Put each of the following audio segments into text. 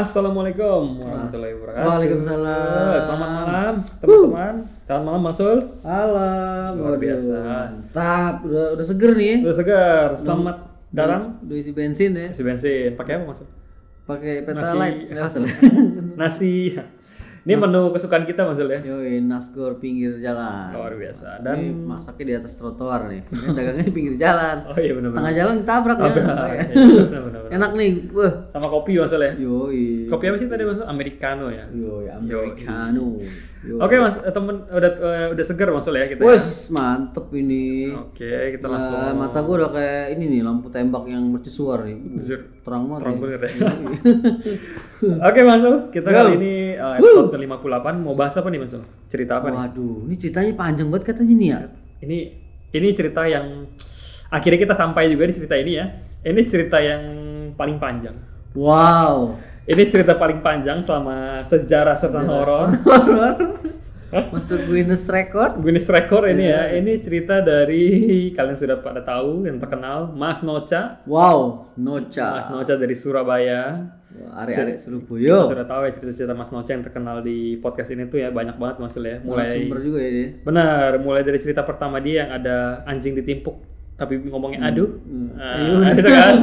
Assalamualaikum warahmatullahi wabarakatuh. Waalaikumsalam. Selamat malam teman-teman. Selamat malam Mas Sul. Alam, Luar biasa. mantap, udah, udah seger nih ya. Udah segar. Selamat dalam Udah isi bensin ya, isi bensin. Pakai apa Mas? Sul? pakai Nasi. Nggak salah. Nasi. Ini menu kesukaan kita Mas Sul ya. Yoi, nasgor pinggir jalan. Luar biasa. Dan Dan masaknya di atas trotoar nih. Ini dagangnya di pinggir jalan. oh iya benar-benar. Tengah jalan tabrak ya. Benar-benar. Enak nih, wah. Sama kopi Mas Sul ya. Yoi. Kopi apa sih tadi Mas? Sul? Americano ya. Yoi, americano. Yoi. Oke Mas, eh, temen udah eh, udah segar Mas ya kita. ya? Wes, mantep ini. Oke, kita Nah, langsung mata gue udah kayak ini nih lampu tembak yang mercusuar nih. Jujur, Terang banget. terang nih. bener ya. Oke Mas kita kali ini uh, episode ke-58 mau bahas apa nih Mas? Cerita apa nih? Waduh, ini ceritanya panjang banget katanya nih ya. Ini ini cerita yang akhirnya kita sampai juga di cerita ini ya. Ini cerita yang paling panjang. Wow. Ini cerita paling panjang selama sejarah sersan horor. Masuk Guinness Record. Guinness Record ini Iya. ya. Ini cerita dari kalian sudah pada tahu yang terkenal Mas Noca. Wow, Noca. Mas Noca dari Surabaya. Arek-arek Kita Surabaya. sudah tahu ya cerita-cerita Mas Noca yang terkenal di podcast ini tuh ya banyak banget Mas ya. Mulai Sumber juga ya dia. Benar, mulai dari cerita pertama dia yang ada anjing ditimpuk tapi ngomongnya aduh. Iya, Nah, itu kan.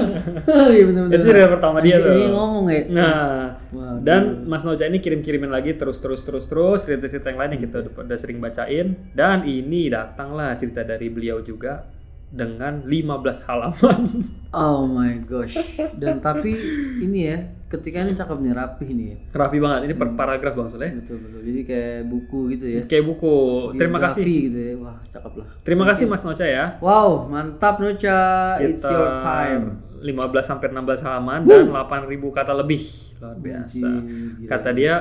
Iya benar-benar. itu cerita pertama dia tuh. Ini ngomong ya. Nah, Waduh. dan Mas Noja ini kirim-kirimin lagi terus terus terus terus cerita-cerita yang lain yang kita udah, udah sering bacain dan ini datanglah cerita dari beliau juga dengan 15 halaman. Oh my gosh. Dan tapi ini ya, ketika ini cakep nih, rapih nih. ya. Rapi banget ini per paragraf Bang Soleh. Betul betul. Jadi kayak buku gitu ya. Kayak buku. Terima kasih. Biografi gitu ya. Wah, cakep lah. Terima kasih Mas Noca ya. Wow, mantap Noca. It's your time. 15 sampai 16 halaman dan 8000 kata lebih. Luar biasa. Gila. Kata dia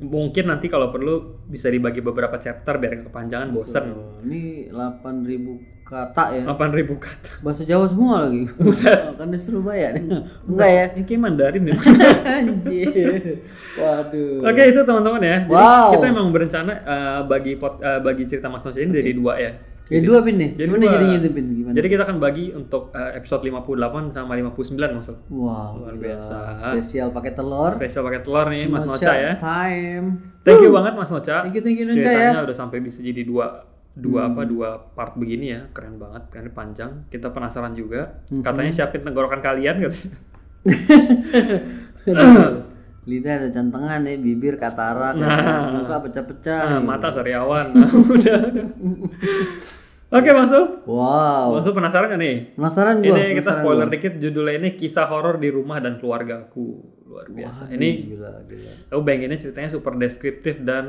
mungkin nanti kalau perlu bisa dibagi beberapa chapter biar kepanjangan bosen. Oh, ini 8000 kata ya. 8000 kata. Bahasa Jawa semua lagi. Buset. kan di Surabaya nih. Enggak ya? Ini kayak Mandarin ya. Anjir. Waduh. Oke itu teman-teman ya. Jadi Wow. kita emang berencana eh, bagi pot, eh, bagi cerita Mas Noce ini jadi dua ya. Ya dua pin nih. Jadi Gimana dua. jadinya itu pin? Gimana? Jadi kita akan bagi untuk eh, episode 58 sama 59 maksud. Wow, Luar biasa. Spesial pakai telur. Spesial pakai telur nih Mas Noca Noca ya. Time. Thank you banget Mas Noca. Thank you, thank you, Noca, Ceritanya ya. Hmm. udah sampai bisa jadi dua dua apa dua part begini ya keren banget kan panjang kita penasaran juga Hmm. katanya siapin tenggorokan kalian gitu Lidah ada jantengan ya, bibir katarak, muka pecah-pecah. nah, mata sariawan nah, udah oke masuk Wow. masuk penasaran gak nih Penasaran gua. ini kita spoiler gua. dikit judulnya ini kisah horor di rumah dan keluargaku luar biasa ini Gila, gila. aku bayanginnya ceritanya super deskriptif dan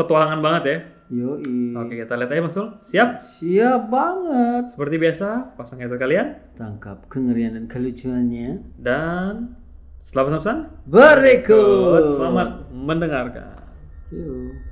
petualangan banget ya Yoi. oke kita lihat aja masuk siap Siap banget. seperti biasa pasang headset kalian Tangkap kengerian dan kelucuannya. dan selamat pesan Berikut. selamat mendengarkan Yuk.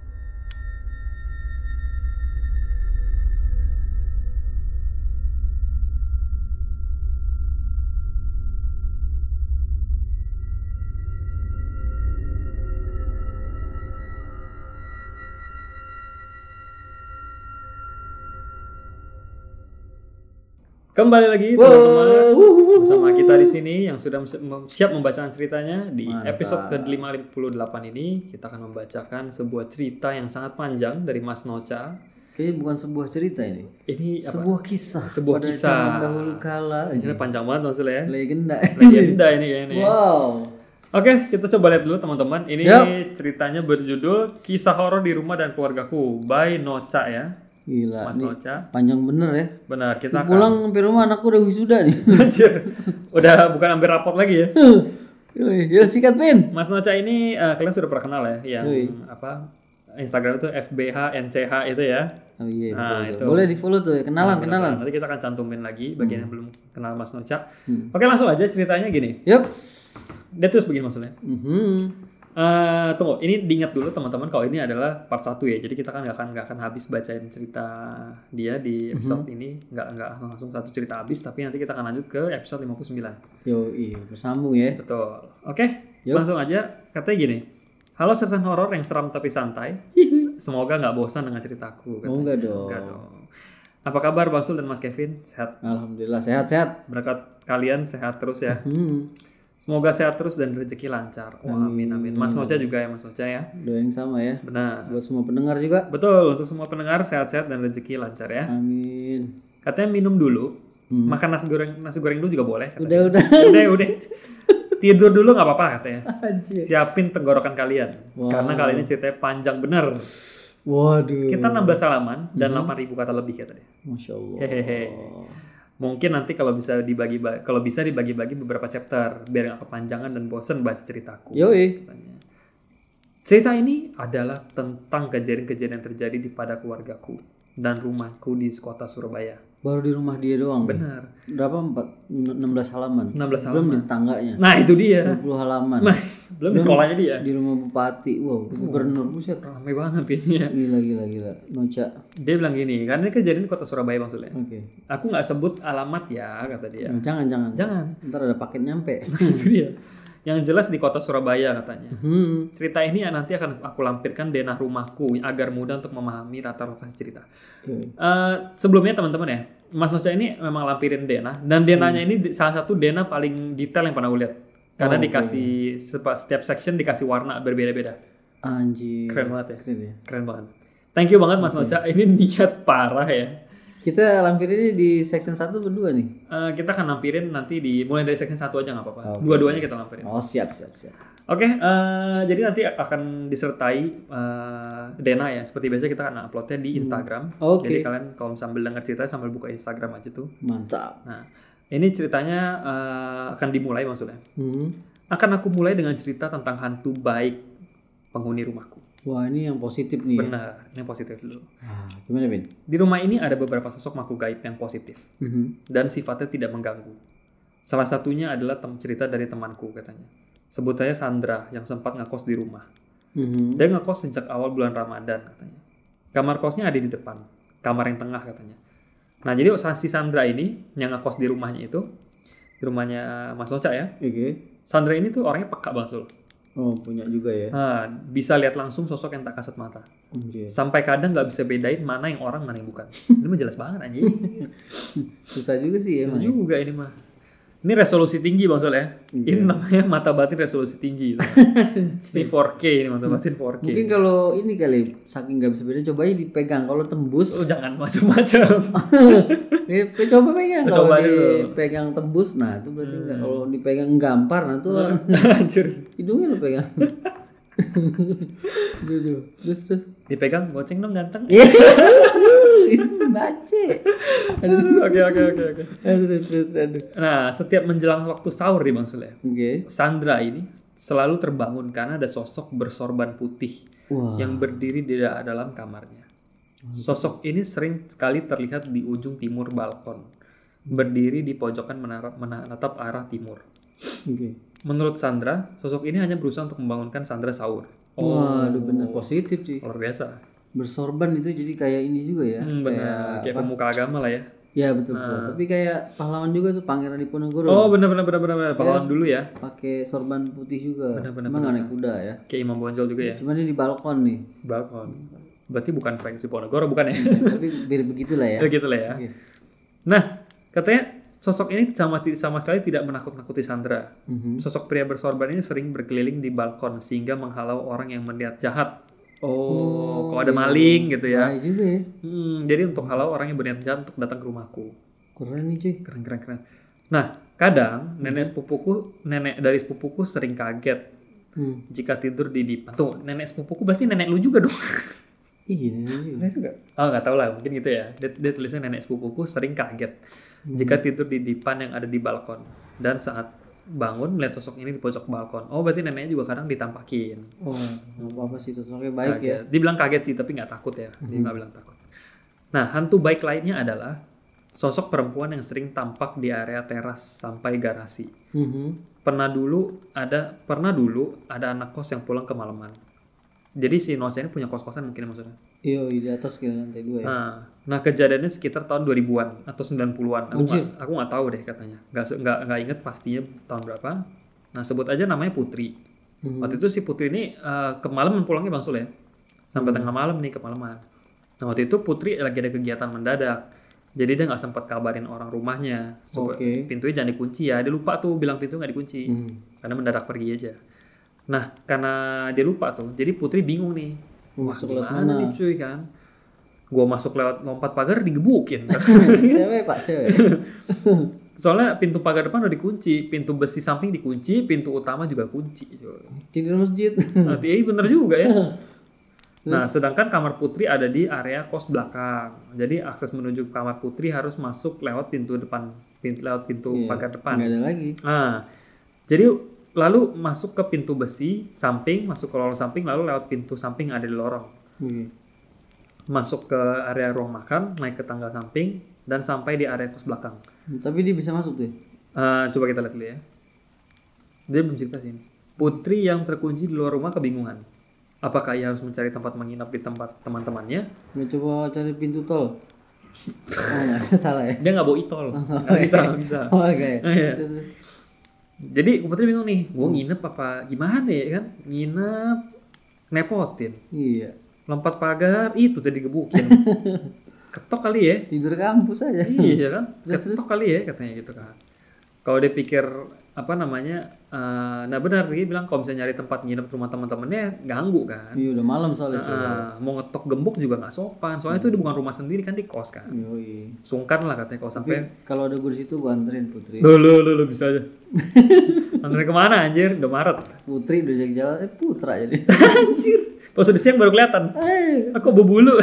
Kembali lagi teman-teman bersama kita di sini yang sudah siap membacakan ceritanya di episode ke-58 ini kita akan membacakan sebuah cerita yang sangat panjang dari Mas Noca. Kayaknya bukan sebuah cerita ini. Ini apa? Sebuah kisah. Sebuah pada kisah. zaman dahulu kala. Ini panjang banget maksudnya ya. Legenda. Legenda ini kayaknya. wow. Oke, kita coba lihat dulu teman-teman. Ini Yup. ceritanya berjudul Kisah Horor di Rumah dan Keluargaku by Noca ya. Gila. Mas Nih, Noca. panjang bener ya. Benar, kita akan Pulang sampai rumah anakku udah wisuda nih. Anjir. Udah bukan ambil rapot lagi ya. Ya sikat pin. Mas Noca ini eh, kalian sudah pernah kenal ya, yang Yoi. apa Instagram itu FBH NCH itu ya. Oh iya Nah, betul, itu. Boleh di follow tuh ya. Kenalan, kenalan. Nanti kita akan cantumin lagi bagian yang belum kenal Mas Noca. Hmm. Oke langsung aja ceritanya gini. Yups. Dia terus begini maksudnya. Mhm. Eh, tunggu, ini diingat dulu teman-teman kalau ini adalah part 1 ya. Jadi kita kan nggak akan nggak akan habis bacain cerita dia di episode Mhm. ini, nggak nggak langsung satu cerita habis, tapi nanti kita akan lanjut ke episode 59. Yo, iya, bersambung ya. Betul. Oke, Yups. langsung aja. Katanya gini. Halo sersan horor yang seram tapi santai. Semoga nggak bosan dengan ceritaku. Oh, enggak dong. Enggak dong. Apa kabar Basul dan Mas Kevin? Sehat. Alhamdulillah sehat-sehat. Berkat kalian sehat terus ya. Hmm. Semoga sehat terus dan rezeki lancar. Wah, amin amin. Mas Noca juga ya Mas Noca ya. Doa yang sama ya. Benar. Buat semua pendengar juga. Betul, untuk semua pendengar sehat-sehat dan rezeki lancar ya. Amin. Katanya minum dulu, makan nasi goreng nasi goreng dulu juga boleh. katanya. Udah udah. udah, udah. Tidur dulu nggak apa-apa katanya. Siapin tenggorokan kalian. Karena kali ini ceritanya panjang bener. Waduh. Sekitar 16 halaman dan 8000 kata lebih katanya. Masya Allah. Hehehe. Mungkin nanti kalau bisa dibagi kalau bisa dibagi-bagi beberapa chapter biar nggak kepanjangan dan bosen baca ceritaku. Yoi. katanya. Cerita ini adalah tentang kejadian-kejadian yang terjadi di pada keluargaku dan rumahku di kota Surabaya. Baru di rumah dia doang. Benar. Berapa? Empat, 16 halaman. 16 Belum halaman. di tetangganya. Nah, itu dia. 20 halaman. Nah, belum di sekolahnya dia. Di rumah bupati. Wow, gubernur. Buset. Rame banget ini ya. Gila, gila, gila. Noca. Dia bilang gini, karena ini kejadian di kota Surabaya maksudnya. Oke. Aku nggak sebut alamat ya, kata dia. Jangan, jangan. Jangan. Ntar ada paket nyampe. itu dia. Yang jelas di kota Surabaya katanya. Hmm. Cerita ini ya nanti akan aku lampirkan denah rumahku agar mudah untuk memahami latar lokasi cerita. Oke. Eh, sebelumnya teman-teman ya, Mas Noca ini memang lampirin denah dan denahnya ini di- salah satu denah paling detail yang pernah aku lihat. Karena dikasih sepa- setiap section dikasih warna berbeda-beda. Anjir. Keren banget ya. Keren ya. Keren banget. Thank you banget Mas Noca. Ini niat parah ya. Kita lampir ini di section 1 berdua nih. Eh, kita akan lampirin nanti di mulai dari section satu aja nggak apa-apa. Dua-duanya kita lampirin. Oh, siap, siap, siap. Oke, eh, jadi nanti akan disertai eh, Dena ya. Seperti biasa kita akan uploadnya di Instagram. Oke. Jadi kalian kalau sambil dengar cerita sambil buka Instagram aja tuh. Mantap. Nah, ini ceritanya eh, akan dimulai maksudnya. Hmm. Akan aku mulai dengan cerita tentang hantu baik penghuni rumahku. Wah, ini yang positif nih. ya. Benar, ini positif dulu. Ah, gimana, Bin? Di rumah ini ada beberapa sosok makhluk gaib yang positif Mhm. dan sifatnya tidak mengganggu. Salah satunya adalah tem- cerita dari temanku katanya. Sebut saja Sandra yang sempat ngekos di rumah. Mhm. Dia ngekos sejak awal bulan Ramadan katanya. Kamar kosnya ada di depan, kamar yang tengah katanya. Nah jadi si Sandra ini yang ngekos di rumahnya itu, di rumahnya Mas Noca ya. Oke. Sandra ini tuh orangnya peka banget. Oh, punya juga ya. Nah, bisa lihat langsung sosok yang tak kasat mata. Anjir. Sampai kadang nggak bisa bedain mana yang orang mana yang bukan. Ini mah jelas banget anjing. Susah juga sih emang. ya. juga ini mah. Ini resolusi tinggi Bang Sol ya. Iya. Ini namanya mata batin resolusi tinggi. ini 4K ini mata batin 4K. Mungkin kalau ini kali saking nggak bisa beda coba aja dipegang kalau tembus. Oh jangan macam-macam. Eh, coba pegang kalau dipegang tembus nah itu berarti enggak kalau dipegang gampar nah itu orang hidungnya lo pegang. Duh, duh. Terus terus. Dipegang goceng dong ganteng. Baca. Oke oke oke oke. Aduh, Terus terus aduh. Nah, setiap menjelang waktu sahur Bang Sule, Oke. Sandra ini selalu terbangun karena ada sosok bersorban putih Wah. yang berdiri di da- dalam kamarnya. Sosok ini sering sekali terlihat di ujung timur balkon, berdiri di pojokan menara- menatap arah timur. Oke. Menurut Sandra, sosok ini hanya berusaha untuk membangunkan Sandra sahur. Oh, Waduh bener positif sih. luar biasa. Bersorban itu jadi kayak ini juga ya. Hmm, benar, kayak pemuka agama lah ya. Ya betul betul. Tapi kayak pahlawan juga tuh Pangeran Diponegoro Oh, benar benar benar benar, benar. pahlawan dulu ya. pakai sorban putih juga. Benar, benar, Emang nggak naik kuda ya. Kayak Imam Bonjol juga ya. Cuman ini di balkon nih. Balkon. Berarti bukan Frank Diponegoro bukan ya? Tapi biar begitulah ya. Ya gitu lah ya. Nah, katanya sosok ini sama sama sekali tidak menakut-nakuti Sandra. Mhm. Sosok pria bersorban ini sering berkeliling di balkon sehingga menghalau orang yang melihat jahat. Oh, kalau ada maling gitu ya. Bahaya juga ya. Hmm, jadi untuk halau orang yang berniat jahat untuk datang ke rumahku. Keren nih cuy. Keren keren keren. Nah, kadang nenek sepupuku, nenek dari sepupuku sering kaget Hmm. jika tidur di depan. Tuh, nenek sepupuku berarti nenek lu juga dong. Iya. Nenek juga. Oh, nggak tahu lah, mungkin gitu ya. Dia, dia tulisnya nenek sepupuku sering kaget jika tidur di dipan yang ada di balkon. Dan saat bangun melihat sosok ini di pojok balkon. Oh, berarti neneknya juga kadang ditampakin. Oh, nggak apa-apa sih sosoknya baik ya. Kaget. Dibilang kaget sih, tapi nggak takut ya. Dia nggak bilang takut. Nah, hantu baik lainnya adalah sosok perempuan yang sering tampak di area teras sampai garasi. Mhm. Pernah dulu ada pernah dulu ada anak kos yang pulang kemalaman. Jadi si Noce ini punya kos-kosan mungkin maksudnya. Iya di atas ke lantai dua ya. Nah, nah kejadiannya sekitar tahun 2000-an atau 90-an. Aku Anjir. nggak aku nggak tahu deh katanya. Nggak se- nggak nggak inget pastinya tahun berapa. Nah, sebut aja namanya Putri. Mhm. Waktu itu si Putri ini eh, kemalaman pulangnya Bang Sul ya. Sampai tengah malam nih kemalaman. Nah, waktu itu Putri lagi ada kegiatan mendadak. Jadi dia nggak sempat kabarin orang rumahnya. Oke. Pintunya jangan dikunci ya. Dia lupa tuh bilang pintu nggak dikunci. Hmm. Karena mendadak pergi aja. Nah, karena dia lupa tuh. Jadi Putri bingung nih. Mau masuk lewat mana? nih cuy kan? Gua masuk lewat lompat pagar digebukin. cewek pak cewek. Soalnya pintu pagar depan udah dikunci, pintu besi samping dikunci, pintu utama juga kunci. Tidur masjid. Nanti iya bener juga ya. Nah, sedangkan kamar putri ada di area kos belakang. Jadi akses menuju kamar putri harus masuk lewat pintu depan, pintu lewat pintu Iya, pagar depan. Nggak ada lagi. Nah, jadi lalu masuk ke pintu besi samping, masuk ke lorong samping, lalu lewat pintu samping ada di lorong. Oke. Masuk ke area ruang makan, naik ke tangga samping, dan sampai di area kos belakang. Tapi dia bisa masuk tuh. ya? Eh, coba kita lihat dulu ya. Dia belum cerita sini. Putri yang terkunci di luar rumah kebingungan. Apakah ia harus mencari tempat menginap di tempat teman-temannya? Nggak coba cari pintu tol. Oh salah ya. Dia nggak bawa itol. Nggak bisa, nggak bisa. Oh oke. Oh, iya. Terus, terus. Jadi Putri bingung nih, gue nginep apa gimana ya kan? Nginep, nepotin. Iya. Lompat pagar, itu tadi gebukin. Ketok kali ya? Tidur kampus aja. iya kan? Ketok kali ya katanya gitu kan. Kalau dia pikir apa namanya, eh, nah benar dia bilang kalau misalnya nyari tempat nginep rumah teman-temannya ganggu kan. Iya udah malam soalnya coba. Ah, mau ngetok gembok juga nggak sopan, soalnya itu dia bukan rumah sendiri kan di kos kan. Yoi. Sungkan lah katanya kalau sampai kalau ada gue di situ gue anterin Putri. Lo lo, lo bisa aja. Anterin ke mana anjir? Udah Maret. Putri udah jalan jalan eh Putra jadi. anjir. Pas udah siang baru kelihatan. Eh, Aku berbulu.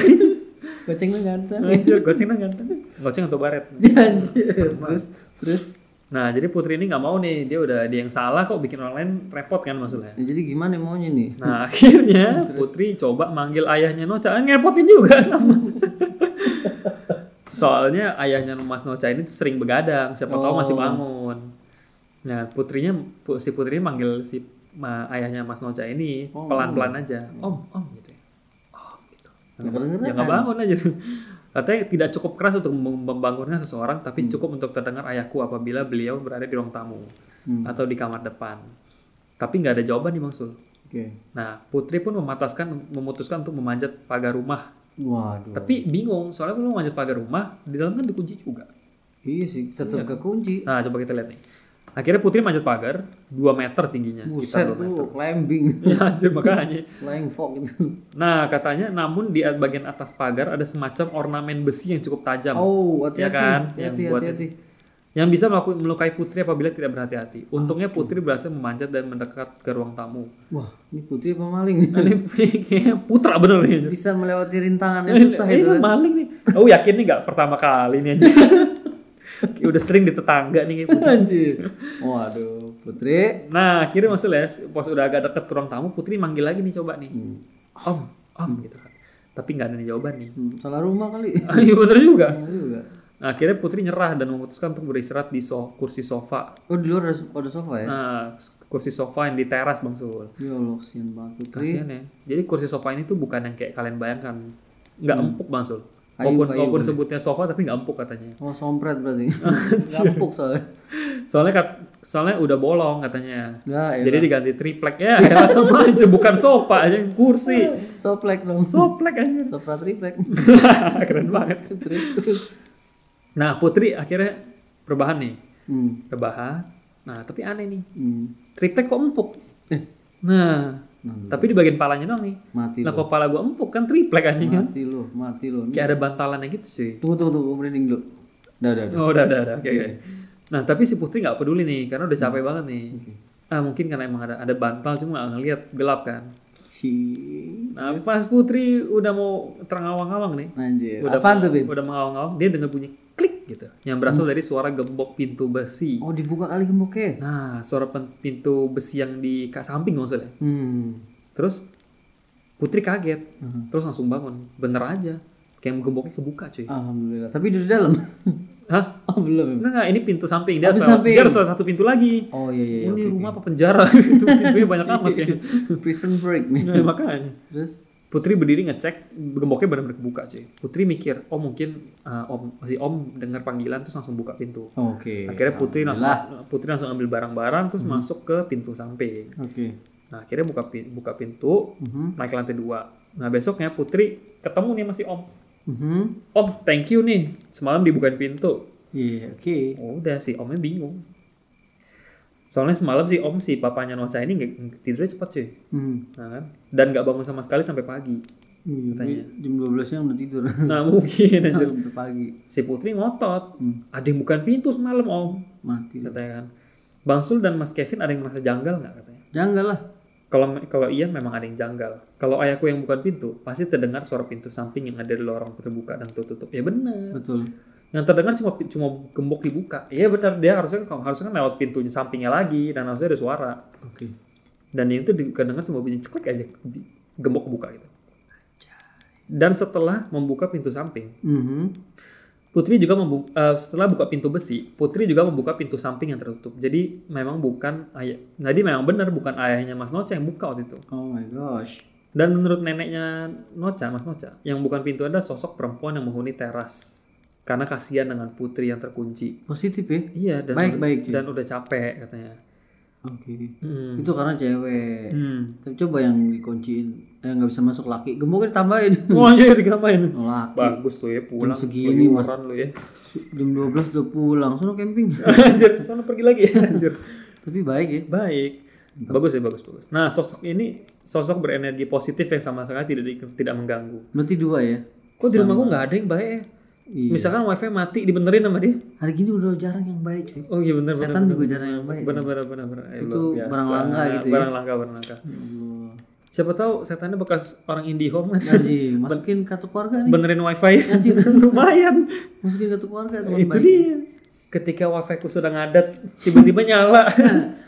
goceng lu ganteng. anjir, goceng dong ganteng. Goceng atau baret. Anjir. Terus terus Nah, jadi Putri ini nggak mau nih. Dia udah dia yang salah kok bikin orang lain repot kan maksudnya. ya, jadi gimana maunya nih? Nah, akhirnya Putri coba manggil ayahnya Noca. Ah, Ngerepotin juga sama. Soalnya ayahnya Mas Noca ini tuh sering begadang. Siapa tahu masih bangun. Nah, putrinya pu- si Putri ini manggil si ma- ayahnya Mas Noca ini pelan-pelan aja. Om, om gitu ya. Om gitu. Ya nggak bangun aja. Katanya tidak cukup keras untuk mem- membangunnya seseorang, tapi cukup untuk terdengar ayahku apabila beliau berada di ruang tamu Hmm. atau di kamar depan. Tapi nggak ada jawaban nih Bang Sul. Oke. Nah, Putri pun memataskan, memutuskan untuk memanjat pagar rumah. Waduh. Tapi bingung, soalnya belum memanjat pagar rumah, di dalam kan dikunci juga. Iya sih, tetap kekunci. Nah, coba kita lihat nih. Akhirnya Putri manjat pagar, 2 meter tingginya, sekitar Buset 2 meter. tuh, climbing, Ya, anjir, makanya. flying fog gitu. Nah, katanya namun di bagian atas pagar ada semacam ornamen besi yang cukup tajam. Oh, Ya hati-hati, kan? hati-hati, Yang buat- hati-hati. Yang bisa melakukan melukai Putri apabila tidak berhati-hati. Untungnya Putri berhasil memanjat dan mendekat ke ruang tamu. Wah, ini putri apa maling? Nah, ini kayaknya putra bener nih. Bisa melewati rintangan yang susah itu. ini kan? maling nih. Oh yakin nih nggak pertama kali nih Udah sering di tetangga nih. Putri. Anjir. Waduh, putri. Nah akhirnya maksudnya pas udah agak deket ruang tamu Putri manggil lagi nih coba nih. Om, om gitu kan. Tapi nggak ada nih jawaban nih. Hmm, salah rumah kali. Iya bener juga. Juga. Nah, akhirnya Putri nyerah dan memutuskan untuk beristirahat di so- kursi sofa. Oh, di luar ada, ada sofa ya? Nah, kursi sofa yang di teras Bang Sul. Ya Allah, kasihan banget putri. Kasian ya. Jadi kursi sofa ini tuh bukan yang kayak kalian bayangkan. Nggak empuk Bang Sul. Kayu, Walaupun, walaupun sebutnya sofa tapi nggak empuk katanya. Oh, sompret berarti. Gampuk soalnya. Soalnya kat- soalnya udah bolong katanya. Ya, Jadi diganti triplek ya, ya sama aja bukan sofa aja kursi. soplek dong. Soplek aja. Sopra triplek. Keren banget. terus terus. Nah, Putri akhirnya rebahan nih. Hmm. Rebahan. Nah, tapi aneh nih. Hmm. Triplek kok empuk? Eh, Nah, Hmm. tapi di bagian palanya dong nih. mati Lah kok pala gua empuk kan triplek anjing kan. Mati lu, mati lu. Kayak ada bantalannya gitu sih. Tunggu tunggu tunggu, merinding dulu. Udah, udah, udah. Oh, udah, udah, udah. Oke, oke. Nah, tapi si Putri nggak peduli nih, karena udah capek banget nih. Ah, mungkin karena emang ada ada bantal cuma nggak ngeliat gelap kan. Si Nah, pas Putri udah mau terngawang-ngawang nih, anjir. udah Apaan tuh, Bin? udah mengawang-awang, dia dengar bunyi gitu, yang berasal dari suara gembok pintu besi. Oh, dibuka kali gemboknya. Nah, suara pintu besi yang di samping maksudnya. Hmm. Terus Putri kaget, Mhm. terus langsung bangun, bener aja, kayak gemboknya kebuka cuy. Alhamdulillah. Tapi di dalam. Hah? oh, belum. Enggak, enggak, ini pintu samping, dia Oh, di harus samping. dia harus lewat satu pintu lagi. Oh iya iya. iya, ini oke, rumah apa penjara? itu pintunya banyak amat ya. Prison break nih. Nah, makanya. Terus Putri berdiri ngecek, gemboknya benar-benar kebuka cuy. Putri mikir, oh mungkin uh, om si om dengar panggilan terus langsung buka pintu. oke. Akhirnya Putri langsung. Putri langsung ambil barang-barang terus masuk ke pintu samping. Oke. Nah akhirnya buka buka pintu, Mhm. naik ke lantai dua. Nah besoknya Putri ketemu nih masih om. Mhm. Om, thank you nih. Semalam dibukain pintu. Iya, oke. Oh, udah sih, omnya bingung. Soalnya semalam sih om si papanya Nocha ini nggak- tidurnya cepat cuy. Hmm. Nah kan? Dan nggak bangun sama sekali sampai pagi. Iya, tapi jam 12 siang udah tidur. Nah mungkin aja. Sampai pagi. Si Putri ngotot. Hmm. Ada yang bukan pintu semalam om. Mati. Katanya kan. Bang Sul dan Mas Kevin ada yang merasa janggal nggak katanya? Jangan lah. Kalau kalau iya memang ada yang janggal. Kalau ayahku yang bukan pintu, pasti terdengar suara pintu samping yang ada di lorong terbuka dan tertutup. Ya benar. Betul. Yang terdengar cuma cuma gembok dibuka. Iya benar dia harusnya harusnya kan lewat pintunya sampingnya lagi dan harusnya ada suara. Oke. Dan itu kedengar cuma bunyi ceklek aja gembok buka gitu. Dan setelah membuka pintu samping, Mhm. Putri juga membuka setelah buka pintu besi, Putri juga membuka pintu samping yang tertutup. Jadi memang bukan ayah. Jadi memang benar bukan ayahnya Mas Noca yang buka waktu itu. Oh my gosh. Dan menurut neneknya Noca, Mas Noca, yang bukan pintu ada sosok perempuan yang menghuni teras. Karena kasihan dengan putri yang terkunci. Positif ya? Iya, dan Baik, baik, cuy. dan udah capek katanya. Oke. Hmm. Itu karena cewek. Hmm. Tapi coba yang dikunciin, yang nggak bisa masuk laki, gemboknya ditambahin. Oh anjir digapain? Laki. Bagus tuh ya pulang. Jam segini, Mas. Lu ya. Jam 12 udah pulang, sono camping. anjir, sana pergi lagi anjir. Tapi baik ya. Baik. Bagus ya, bagus bagus. Nah, sosok ini sosok berenergi positif yang sama sekali tidak tidak mengganggu. Berarti dua ya. Kok di rumahku nggak ada yang baik ya? Iya. Misalkan wifi mati dibenerin sama dia. Hari gini udah jarang yang baik cuy. Oh iya benar benar. Setan juga jarang yang baik. Benar benar benar benar. Eh, Itu biasa. barang langka gitu ya. Barang langka barang langka. Allah. Siapa tahu setannya bekas orang IndiHome kan. Anjir, masukin kartu keluarga nih. Benerin wifi. Lumayan. Masukin kartu keluarga teman Itu baik. dia. Ketika wifi ku sudah ngadat, tiba-tiba nyala.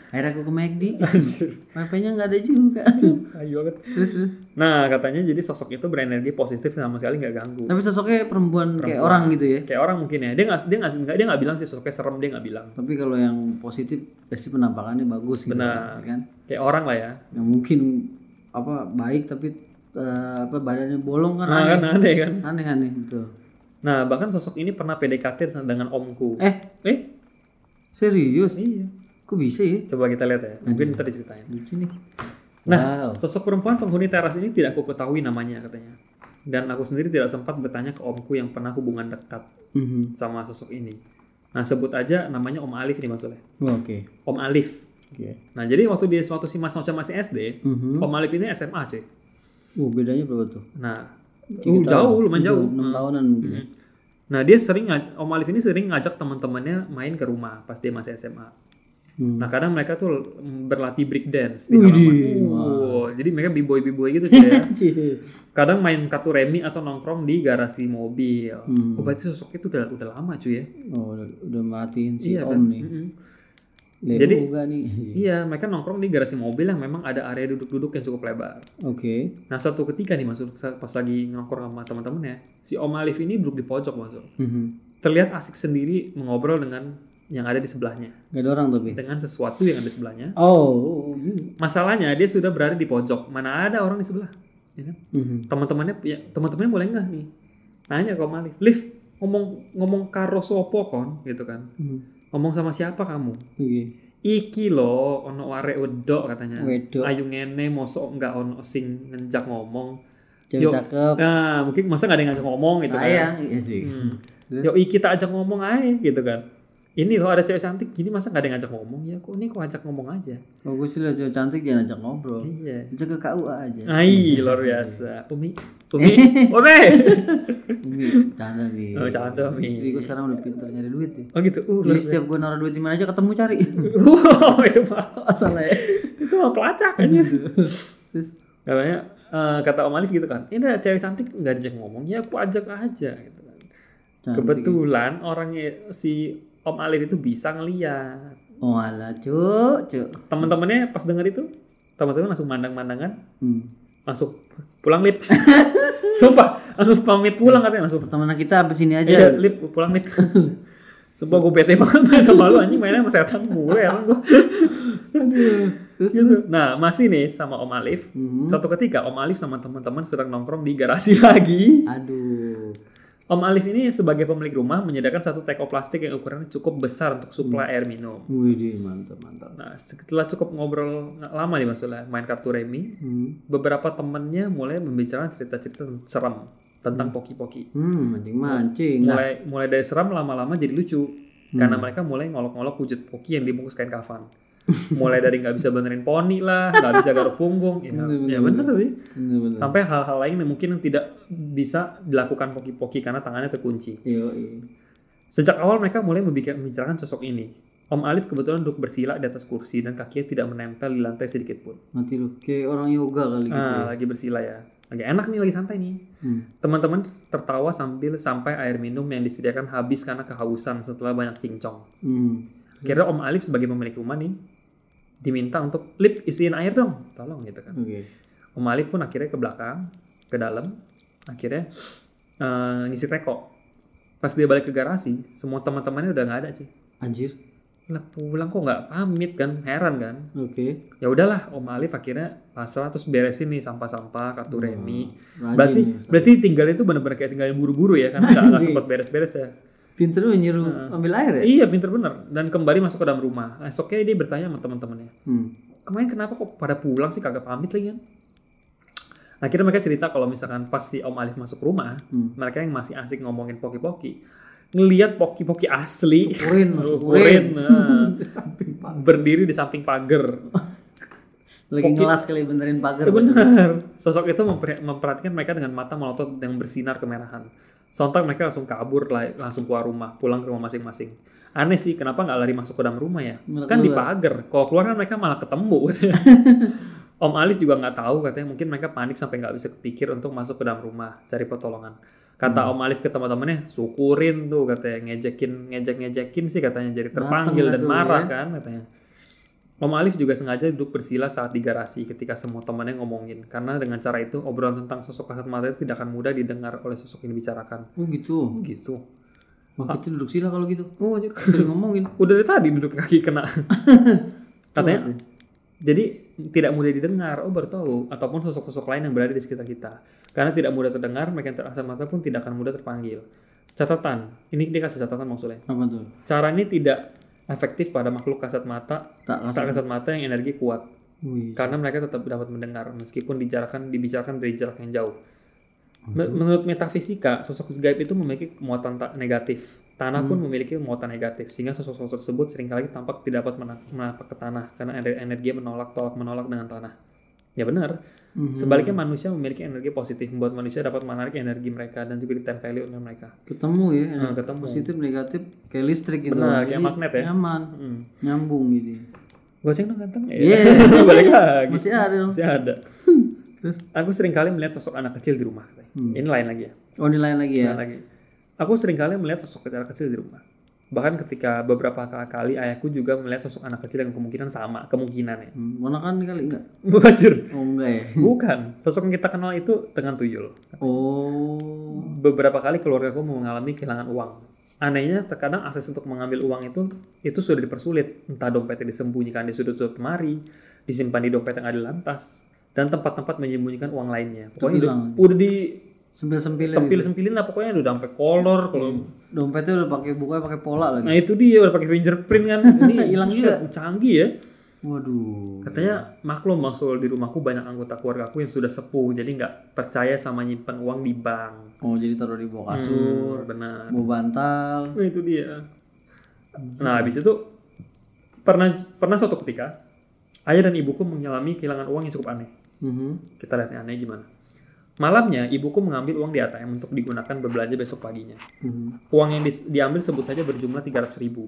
Akhirnya aku ke McD. Wifi-nya nggak ada juga. Ayo banget. terus terus. Nah, katanya jadi sosok itu berenergi positif sama sekali nggak ganggu. Tapi sosoknya perempuan, kayak orang gitu ya. Kayak orang mungkin ya. Dia nggak dia nggak dia nggak bilang sih sosoknya serem dia nggak bilang. Tapi kalau yang positif pasti penampakannya bagus gitu Benar. ya kan. Kayak orang lah ya. Yang mungkin apa baik tapi eh, apa badannya bolong kan Nah, aneh. kan aneh kan. Aneh aneh betul. Nah, bahkan sosok ini pernah PDKT dengan omku. Eh, Eh, serius? iya. Kok bisa ya? Coba kita lihat ya. Mungkin ntar diceritain. Lucu nih. Nah, sosok perempuan penghuni teras ini tidak aku ketahui namanya katanya. Dan aku sendiri tidak sempat bertanya ke omku yang pernah hubungan dekat Mhm. sama sosok ini. Nah, sebut aja namanya Om Alif nih maksudnya. Oh, Oke. Om Alif. Oke. Nah, jadi waktu dia suatu si Mas Noca masih SD, Mhm. Om Alif ini SMA cuy. Uh, bedanya berapa tuh? Nah, uh, jauh, lumayan jauh. 6 tahunan mungkin. ya. Nah, dia sering Om Alif ini sering ngajak teman-temannya main ke rumah pas dia masih SMA. Hmm. Nah, kadang mereka tuh berlatih break dance di halaman. Wow, jadi mereka b-boy b-boy gitu cuy ya. Kadang main kartu remi atau nongkrong di garasi mobil. Hmm. Oh, berarti sosok itu udah udah lama cuy ya. Oh, udah, udah matiin si Iya Om kan? nih. Mm-mm. Lebo Jadi- nih. Iya, mereka nongkrong di garasi mobil yang memang ada area duduk-duduk yang cukup lebar. Oke. Nah, satu ketika nih masuk pas lagi nongkrong sama teman-temannya, si Om Alif ini duduk di pojok masuk. Mhm. Terlihat asik sendiri mengobrol dengan yang ada di sebelahnya, Gak ada orang tapi. dengan sesuatu yang ada di sebelahnya. Oh. Masalahnya dia sudah berada di pojok, mana ada orang di sebelah. Ya kan? Mhm. Teman-temannya ya, teman-temannya boleh nggak nih? Nanya ke Om Alif, Liv ngomong ngomong karo sopo kon gitu kan. Mhm. Ngomong sama siapa kamu? Oke. Iki lo ono arek wedok katanya. Wedok. Ayu ngene mosok nggak ono sing ngejak ngomong. Yo. cakep. Nah, mungkin masa nggak ada yang ngajak ngomong gitu kan. Sayang. Iya sih. Hmm. Terus? Yo iki tak ajak ngomong aja gitu kan. Ini loh ada cewek cantik gini masa nggak ada yang ngajak ngomong ya kok ini kok ajak ngomong aja. Oh, gue sih liat cewek cantik jangan ajak ngobrol. Iya. Ajak ke KUA aja. Ai, luar biasa. Umi, Umi, Umi. Umi, canda bi. Oh, canda, Mi. Istri gue sekarang udah pinter nyari duit ya. Oh gitu. Uh, Jadi setiap gue naruh duit di mana aja ketemu cari. Wow, itu mah Asal ya. itu mah pelacak aja. Terus Katanya eh, kata Om Alif gitu kan. Ini ada cewek cantik nggak diajak ngomong, ya aku ajak aja gitu kan. cantik. Kebetulan orangnya si Om Alif itu bisa ngeliat. Oh alah, cuk, cuk. Teman-temannya pas denger itu, teman-teman langsung mandang-mandangan, Hmm. langsung pulang lip. Sumpah, langsung pamit pulang katanya langsung. Pertemanan kita sampai sini aja. Iya, lip pulang lip. Sumpah gue bete banget main sama lu anjing mainnya sama setan mulu ya gue. Terus Gitu. Nah, masih nih sama Om Alif. Mhm. Suatu ketika Om Alif sama teman-teman sedang nongkrong di garasi lagi. Aduh. Om Alif ini sebagai pemilik rumah menyediakan satu teko plastik yang ukurannya cukup besar untuk suplai air minum. Wih, mantap, mantap. Nah, setelah cukup ngobrol lama nih maksudnya main kartu remi, Hmm. beberapa temennya mulai membicarakan cerita-cerita serem tentang poki-poki. Hmm, mancing-mancing. Nah, Mulai mulai dari seram lama-lama jadi lucu karena mereka mulai ngolok-ngolok wujud poki yang dibungkus kain kafan. Mulai dari nggak bisa benerin poni lah, nggak bisa garuk punggung, ya, ya bener sih. bener-bener. Sampai hal-hal lain yang mungkin tidak bisa dilakukan poki-poki karena tangannya terkunci. Yo, iya. Sejak awal mereka mulai membicar- membicarakan sosok ini. Om Alif kebetulan duduk bersila di atas kursi dan kakinya tidak menempel di lantai sedikit pun. Mati lu kayak orang yoga kali gitu. Ah, lagi bersila ya. Lagi enak nih, lagi santai nih. Hmm. Teman-teman tertawa sambil sampai air minum yang disediakan habis karena kehausan setelah banyak cincong. Hmm. Kira Om Alif sebagai pemilik rumah nih diminta untuk lip isiin air dong, tolong gitu kan. Oke. Om Alif pun akhirnya ke belakang, ke dalam, akhirnya eh, ngisi teko. Pas dia balik ke garasi, semua teman-temannya udah nggak ada sih. Anjir. Lah pulang kok nggak pamit kan, heran kan. Oke. Ya udahlah, Om Alif akhirnya pasrah terus beresin nih sampah-sampah, kartu remi. Rajin Berarti ya. berarti tinggal itu benar-benar kayak tinggalin buru-buru ya, nggak nggak sempat beres-beres ya. Pinter lu nyuruh ambil air ya? Iya pinter bener dan kembali masuk ke dalam rumah. Esoknya dia bertanya sama teman-temannya, Hmm. kemarin kenapa kok pada pulang sih kagak pamit lagi kan? Akhirnya mereka cerita kalau misalkan pas si Om Alif masuk rumah, Hmm. mereka yang masih asik ngomongin poki-poki, ngelihat poki-poki asli, Urin, urin, nah, Di samping berdiri di samping pagar. Lagi ngelas kali benerin pagar. Ya benar. Sosok itu memper- memperhatikan mereka dengan mata melotot yang bersinar kemerahan. Sontak mereka langsung kabur, langsung keluar rumah, pulang ke rumah masing-masing. Aneh sih, kenapa nggak lari masuk ke dalam rumah ya? Malah kan di keluar. pagar. Kalau keluar kan mereka malah ketemu. Om Alif juga nggak tahu, katanya mungkin mereka panik sampai nggak bisa kepikir untuk masuk ke dalam rumah, cari pertolongan. Kata Hmm. Om Alif ke teman-temannya, syukurin tuh katanya, ngejekin, ngejek-ngejekin sih katanya, jadi terpanggil lah dan marah ya. kan katanya. Om Alif juga sengaja duduk bersila saat di garasi ketika semua temannya ngomongin. Karena dengan cara itu, obrolan tentang sosok kasat mata itu tidak akan mudah didengar oleh sosok yang dibicarakan. Oh gitu. Gitu. Wah, kita duduk sila kalau gitu. Oh, anjir. Sering ngomongin. udah dari tadi duduk kaki kena. Katanya, jadi tidak mudah didengar. Oh, baru tahu. Ataupun sosok-sosok lain yang berada di sekitar kita. Karena tidak mudah terdengar, mereka yang mata pun tidak akan mudah terpanggil. Catatan, ini dia kasih catatan maksudnya. Apa tuh? Cara ini tidak efektif pada makhluk kasat mata, Tak kasih. tak kasat mata yang energi kuat. Wih. karena mereka tetap dapat mendengar meskipun dibicarakan dibicarakan dari jarak yang jauh. Me- Menurut metafisika, sosok gaib itu memiliki muatan ta- negatif. Tanah pun memiliki muatan negatif, sehingga sosok-sosok tersebut sering kali tampak tidak dapat mena- menapak ke tanah karena ener- energi menolak tolak menolak dengan tanah. Ya benar. Mhm. Sebaliknya manusia memiliki energi positif, membuat manusia dapat menarik energi mereka dan juga ditempeli oleh mereka. Ketemu ya. Nah, ketemu. Positif negatif kayak listrik gitu. Benar, kayak magnet ya. Nyaman. Hmm. Nyambung gitu. Goceng dong ganteng. Iya. Balik lagi. Masih ada dong. Masih ada. Terus Aku sering kali melihat sosok anak kecil di rumah. katanya. Ini lain lagi ya. oh ini lain lagi ya. Nah, lagi. Aku sering kali melihat sosok anak kecil di rumah. Bahkan ketika beberapa kali ayahku juga melihat sosok anak kecil yang kemungkinan sama, kemungkinan ya. Hmm, Ponakan kali enggak? Wajur. Oh enggak ya. Bukan. Sosok yang kita kenal itu dengan tuyul. Oh. Beberapa kali keluargaku mengalami kehilangan uang. Anehnya, terkadang akses untuk mengambil uang itu itu sudah dipersulit. Entah dompetnya disembunyikan di sudut-sudut lemari, disimpan di dompet yang ada di lantas, dan tempat-tempat menyembunyikan uang lainnya. Pokoknya udah, udah di Sempil-sempil sempil-sempilin lah pokoknya udah sampai kolor kalau dompetnya udah pakai bukanya pakai pola lagi. Nah itu dia udah pakai fingerprint kan. Ini Hilang buset, Canggih ya. Waduh. Katanya maklum maksud di rumahku banyak anggota keluarga aku yang sudah sepuh jadi nggak percaya sama nyimpan uang di bank. Oh jadi taruh di bawah kasur, Benar. bawah bantal. Nah itu dia. Nah habis itu pernah pernah suatu ketika ayah dan ibuku mengalami kehilangan uang yang cukup aneh. Mhm. Kita lihat aneh gimana. Malamnya ibuku mengambil uang di ATM untuk digunakan berbelanja besok paginya. Mhm. Uang yang dis- diambil sebut saja berjumlah 300 ribu.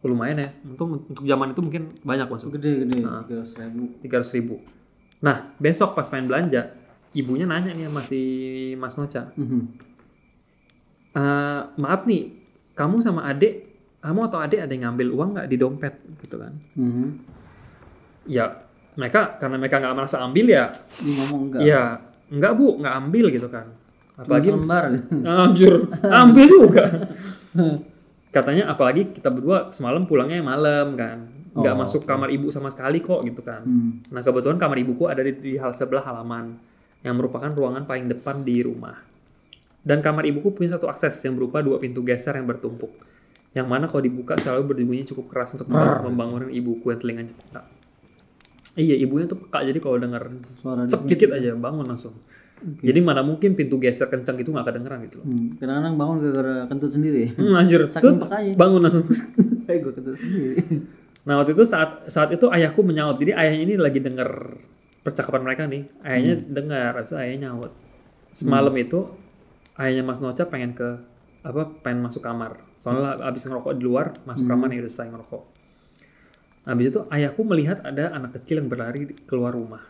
Oh, lumayan ya. Untuk untuk zaman itu mungkin banyak masuk. Gede gede, tiga ratus ribu. 300 ribu. Nah, besok pas main belanja, ibunya nanya nih sama si Mas Noca. Mhm. "Eh, maaf nih, kamu sama adik, kamu atau adik ada yang ngambil uang nggak di dompet? Gitu kan. Mhm. Ya, mereka karena mereka nggak merasa ambil ya, Dia ngomong enggak. ya enggak bu, nggak ambil gitu kan. Apalagi Selembar. Anjur, ambil juga. Katanya apalagi kita berdua semalam pulangnya malam kan. Nggak Oh, masuk kamar ibu sama sekali kok gitu kan. Hmm. Nah kebetulan kamar ibuku ada di, di hal sebelah halaman. Yang merupakan ruangan paling depan di rumah. Dan kamar ibuku punya satu akses yang berupa dua pintu geser yang bertumpuk. Yang mana kalau dibuka selalu berbunyi cukup keras untuk membangunkan ibuku yang telinganya peka. Iya ibunya tuh peka jadi kalau dengar Suara dikit aja bangun langsung. Jadi mana mungkin pintu geser kencang itu nggak kedengeran gitu loh. Hmm. Kadang-kadang bangun gara-gara kentut sendiri. Hmm, anjir, Saking pekanya. bangun langsung. Kayak gue kentut sendiri. Nah waktu itu saat saat itu ayahku menyaut. Jadi ayahnya ini lagi denger percakapan mereka nih. Ayahnya dengar, terus ayahnya nyaut. Semalam itu ayahnya Mas Noca pengen ke apa? Pengen masuk kamar. Soalnya abis ngerokok di luar, masuk kamar nih udah selesai ngerokok. Habis itu ayahku melihat ada anak kecil yang berlari keluar rumah.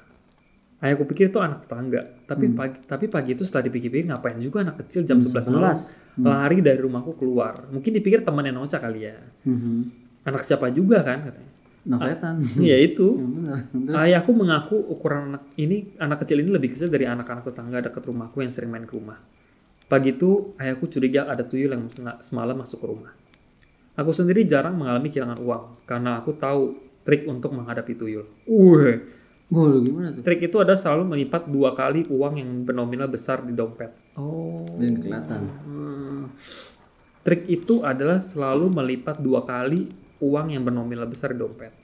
Ayahku pikir itu anak tetangga, tapi pagi tapi pagi itu setelah dipikir-pikir ngapain juga anak kecil jam 11 malam 11. lari dari rumahku keluar. Mungkin dipikir temannya Noca kali ya. Mhm. Anak siapa juga kan katanya. Nah setan. Iya itu. Terus, Ayahku mengaku ukuran anak ini anak kecil ini lebih kecil dari anak-anak tetangga dekat rumahku yang sering main ke rumah. Pagi itu ayahku curiga ada tuyul yang semalam masuk ke rumah. Aku sendiri jarang mengalami kehilangan uang karena aku tahu trik untuk menghadapi tuyul. Wih, Gol gimana tuh? trik itu ada selalu melipat dua kali uang yang bernominal besar di dompet. Oh. Dan kelihatan. Hmm. Trik itu adalah selalu melipat dua kali uang yang bernominal besar di dompet.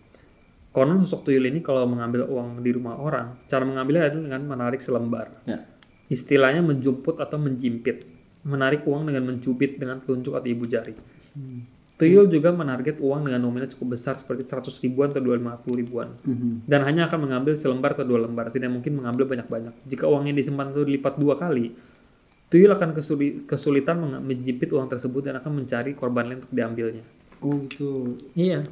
Konon sosok tuyul ini kalau mengambil uang di rumah orang, cara mengambilnya adalah dengan menarik selembar. Ya. Istilahnya menjumput atau menjimpit. Menarik uang dengan mencubit dengan telunjuk atau ibu jari. Tuyul juga menarget uang dengan nominal cukup besar seperti 100 ribuan atau 250 ribuan. Mhm. Dan hanya akan mengambil selembar atau dua lembar, tidak mungkin mengambil banyak-banyak. Jika uangnya disimpan itu dilipat dua kali, tuyul akan kesuli- kesulitan menjepit uang tersebut dan akan mencari korban lain untuk diambilnya. Oh gitu. Iya.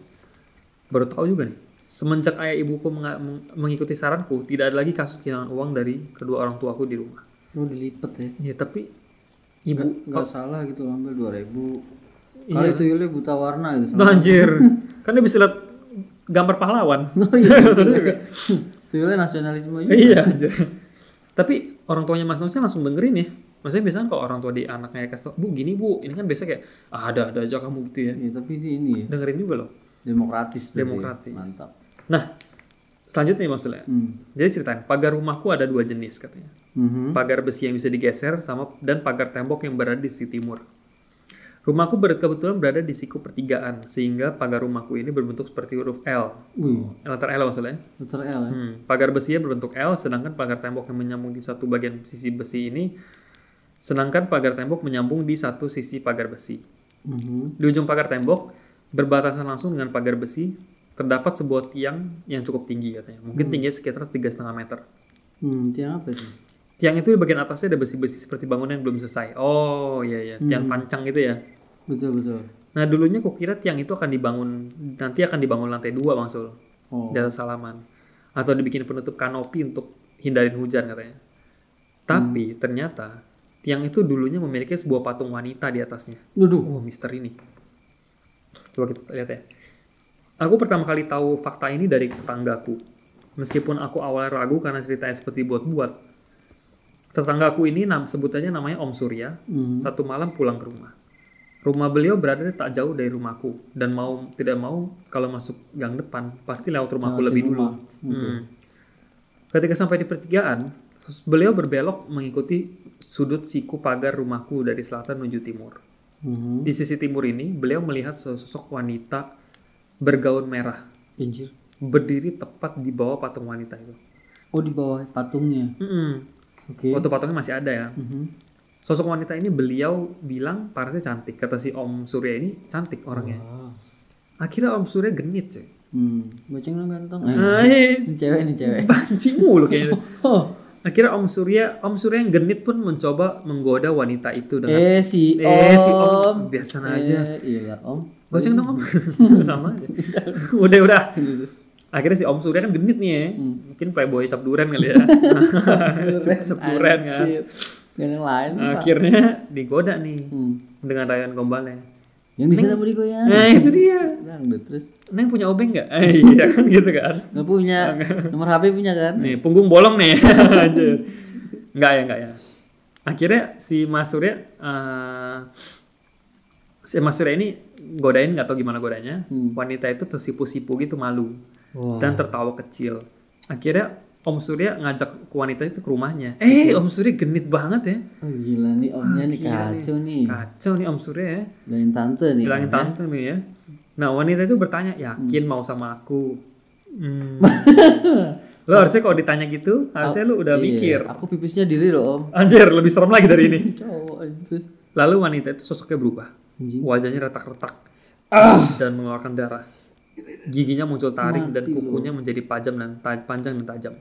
Baru tahu juga nih. Semenjak ayah ibuku meng- mengikuti saranku, tidak ada lagi kasus kehilangan uang dari kedua orang tuaku di rumah. Oh dilipet ya. Ya tapi ibu Gak salah gitu ambil 2000 Iya. Kali tuyulnya buta warna gitu. Tuh, anjir. kan dia bisa lihat gambar pahlawan. Oh iya. tuyulnya nasionalisme juga. iya. Tapi orang tuanya Mas Nusa langsung dengerin ya. Maksudnya biasanya kalau orang tua di anaknya kasih tau, bu gini bu, ini kan biasa kayak ah, ada ada aja kamu gitu ya. Iya, tapi ini, ini ya. Dengerin juga loh. Demokratis. ya. Demokratis. Mantap. Nah, selanjutnya maksudnya. Hmm. Jadi ceritain, pagar rumahku ada dua jenis katanya. Mhm. Pagar besi yang bisa digeser sama dan pagar tembok yang berada di sisi timur. Rumahku ber- kebetulan berada di siku pertigaan, sehingga pagar rumahku ini berbentuk seperti huruf L. Wih, Letter L maksudnya. Dr. L ya. Hmm, pagar besinya berbentuk L, sedangkan pagar tembok yang menyambung di satu bagian sisi besi ini, sedangkan pagar tembok menyambung di satu sisi pagar besi. Mhm. Di ujung pagar tembok, berbatasan langsung dengan pagar besi, terdapat sebuah tiang yang cukup tinggi katanya. Mungkin tingginya sekitar 3,5 meter. Hmm, tiang apa itu? Tiang itu di bagian atasnya ada besi-besi seperti bangunan yang belum selesai. Oh iya iya, tiang pancang gitu ya. Betul betul. Nah dulunya kukira tiang itu akan dibangun nanti akan dibangun lantai dua bang Sul Oh. di atas halaman atau dibikin penutup kanopi untuk hindarin hujan katanya. Tapi ternyata tiang itu dulunya memiliki sebuah patung wanita di atasnya. Duduh. Oh misteri ini. Coba kita lihat ya. Aku pertama kali tahu fakta ini dari tetanggaku. Meskipun aku awalnya ragu karena ceritanya seperti buat-buat. Tetanggaku ini nam sebutannya namanya Om Surya. Mhm. Satu malam pulang ke rumah. Rumah beliau berada tak jauh dari rumahku dan mau tidak mau kalau masuk gang depan pasti lewat rumahku Lewatin lebih dulu. rumah. Hmm. Ketika sampai di pertigaan, beliau berbelok mengikuti sudut siku pagar rumahku dari selatan menuju timur. Mhm. Di sisi timur ini, beliau melihat sosok wanita bergaun merah Anjir. berdiri tepat di bawah patung wanita itu. Oh di bawah patungnya. Mm-mm. Oke. Waktu patungnya masih ada ya. Mhm. Sosok wanita ini beliau bilang parasnya cantik. Kata si Om Surya ini cantik orangnya. Wah. Akhirnya Om Surya genit cuy. Hmm. Boceng dong ganteng. Eh, ini cewek nih cewek. pancing mulu kayaknya. Oh. Akhirnya Om Surya, Om Surya yang genit pun mencoba menggoda wanita itu dengan Eh si Om. Eh, si Om biasa aja. Eh, iya Om. Goceng dong Om. Sama aja. udah udah. Akhirnya si Om Surya kan genit nih ya. Hmm. Mungkin playboy cap duren kali ya. cap duren kan. Yang lain. Akhirnya digoda nih Hmm. dengan rayuan gombalnya. Yang di sana budi goyang. Nah itu dia. Dangdut terus. Neng punya obeng nggak? Eh, iya kan gitu kan. Nggak punya. Nomor HP punya kan? Nih punggung bolong nih. Anjir. Nggak ya nggak ya. Akhirnya si Mas Surya eh, si Mas Surya ini godain nggak tahu gimana godanya. Hmm. Wanita itu tersipu-sipu gitu malu Wah. dan tertawa kecil. Akhirnya Om Surya ngajak wanita itu ke rumahnya. Eh Om Surya genit banget ya. Oh gila nih omnya nih gila kacau nih. Kacau nih Om Surya ya. Bilangin tante nih. Bilangin Om, ya. tante nih ya. Nah wanita itu bertanya, yakin mau sama aku? Hmm. lo harusnya kalau ditanya gitu, harusnya lu udah Iya, mikir. Aku pipisnya diri loh om. Anjir, lebih serem lagi dari ini. Cowok anjing, terus. Lalu wanita itu sosoknya berubah. Wajahnya retak-retak dan mengeluarkan darah. Giginya muncul taring dan kukunya menjadi tajam dan ta- panjang dan tajam.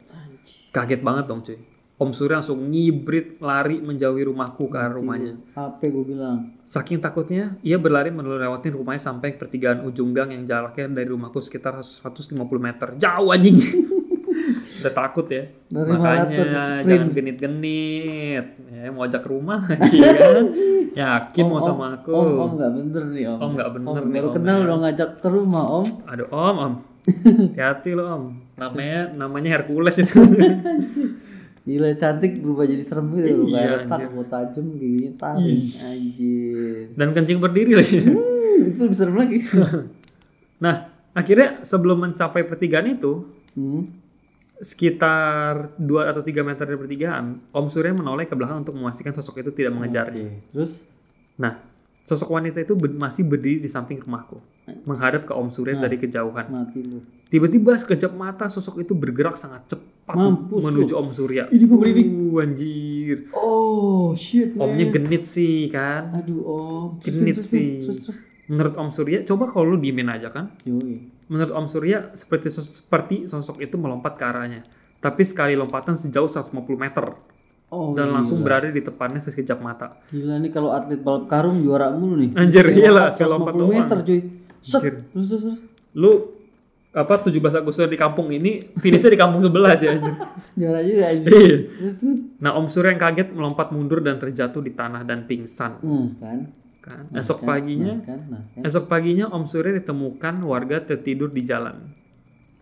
Kaget banget dong cuy. Om Surya langsung ngibrit lari menjauhi rumahku ke arah rumahnya. Apa gue bilang? Saking takutnya, ia berlari melewati rumahnya sampai pertigaan ujung gang yang jaraknya dari rumahku sekitar 150 meter. Jauh anjing. Udah takut ya. Dari Makanya jangan genit-genit. Ya, mau ajak ke rumah lagi kan. Yakin mau sama aku. Om, om nggak bener nih om. Om nggak bener Om nih, baru om, kenal udah ngajak ke rumah om. Aduh om, om. Hati-hati lo om. Namanya namanya Hercules itu. Gila cantik berubah jadi serem gitu berubah Iya, retak, mau tajam giginya taring anjir. Dan kencing berdiri lagi. Hmm, itu lebih serem lagi. Nah, akhirnya sebelum mencapai pertigaan itu, hmm. Sekitar 2 atau 3 meter dari pertigaan, Om Surya menoleh ke belakang untuk memastikan sosok itu tidak mengejarnya. Oke, terus Nah, sosok wanita itu ber- masih berdiri di samping rumahku, menghadap ke Om Surya dari kejauhan. mati lu. Tiba-tiba sekejap mata sosok itu bergerak sangat cepat Mampus menuju Om Surya. Ini merinding. Uh, anjir. Oh shit man. Omnya genit sih kan. Aduh om. Genit terus, sih. Terus, terus. Menurut Om Surya, coba kalau lu diemin aja kan. Yoi. Menurut Om Surya, seperti seperti sosok itu melompat ke arahnya. Tapi sekali lompatan sejauh 150 meter Oh dan iya. langsung berada di depannya sekejap mata. Gila nih kalau atlet balap karung juara mulu nih. Anjir, iyalah, lompat sekali lompat 150 meter cuy. Set. Anjir. Lu apa 17 Agustus di kampung ini finishnya di kampung sebelah sih anjir. Juara juga anjir. Iya. Terus, terus. Nah, Om Surya yang kaget melompat mundur dan terjatuh di tanah dan pingsan. Hmm, kan. Kan. Esok paginya, Nah, kan. Nah, kan. esok paginya Om Surya ditemukan warga tertidur di jalan.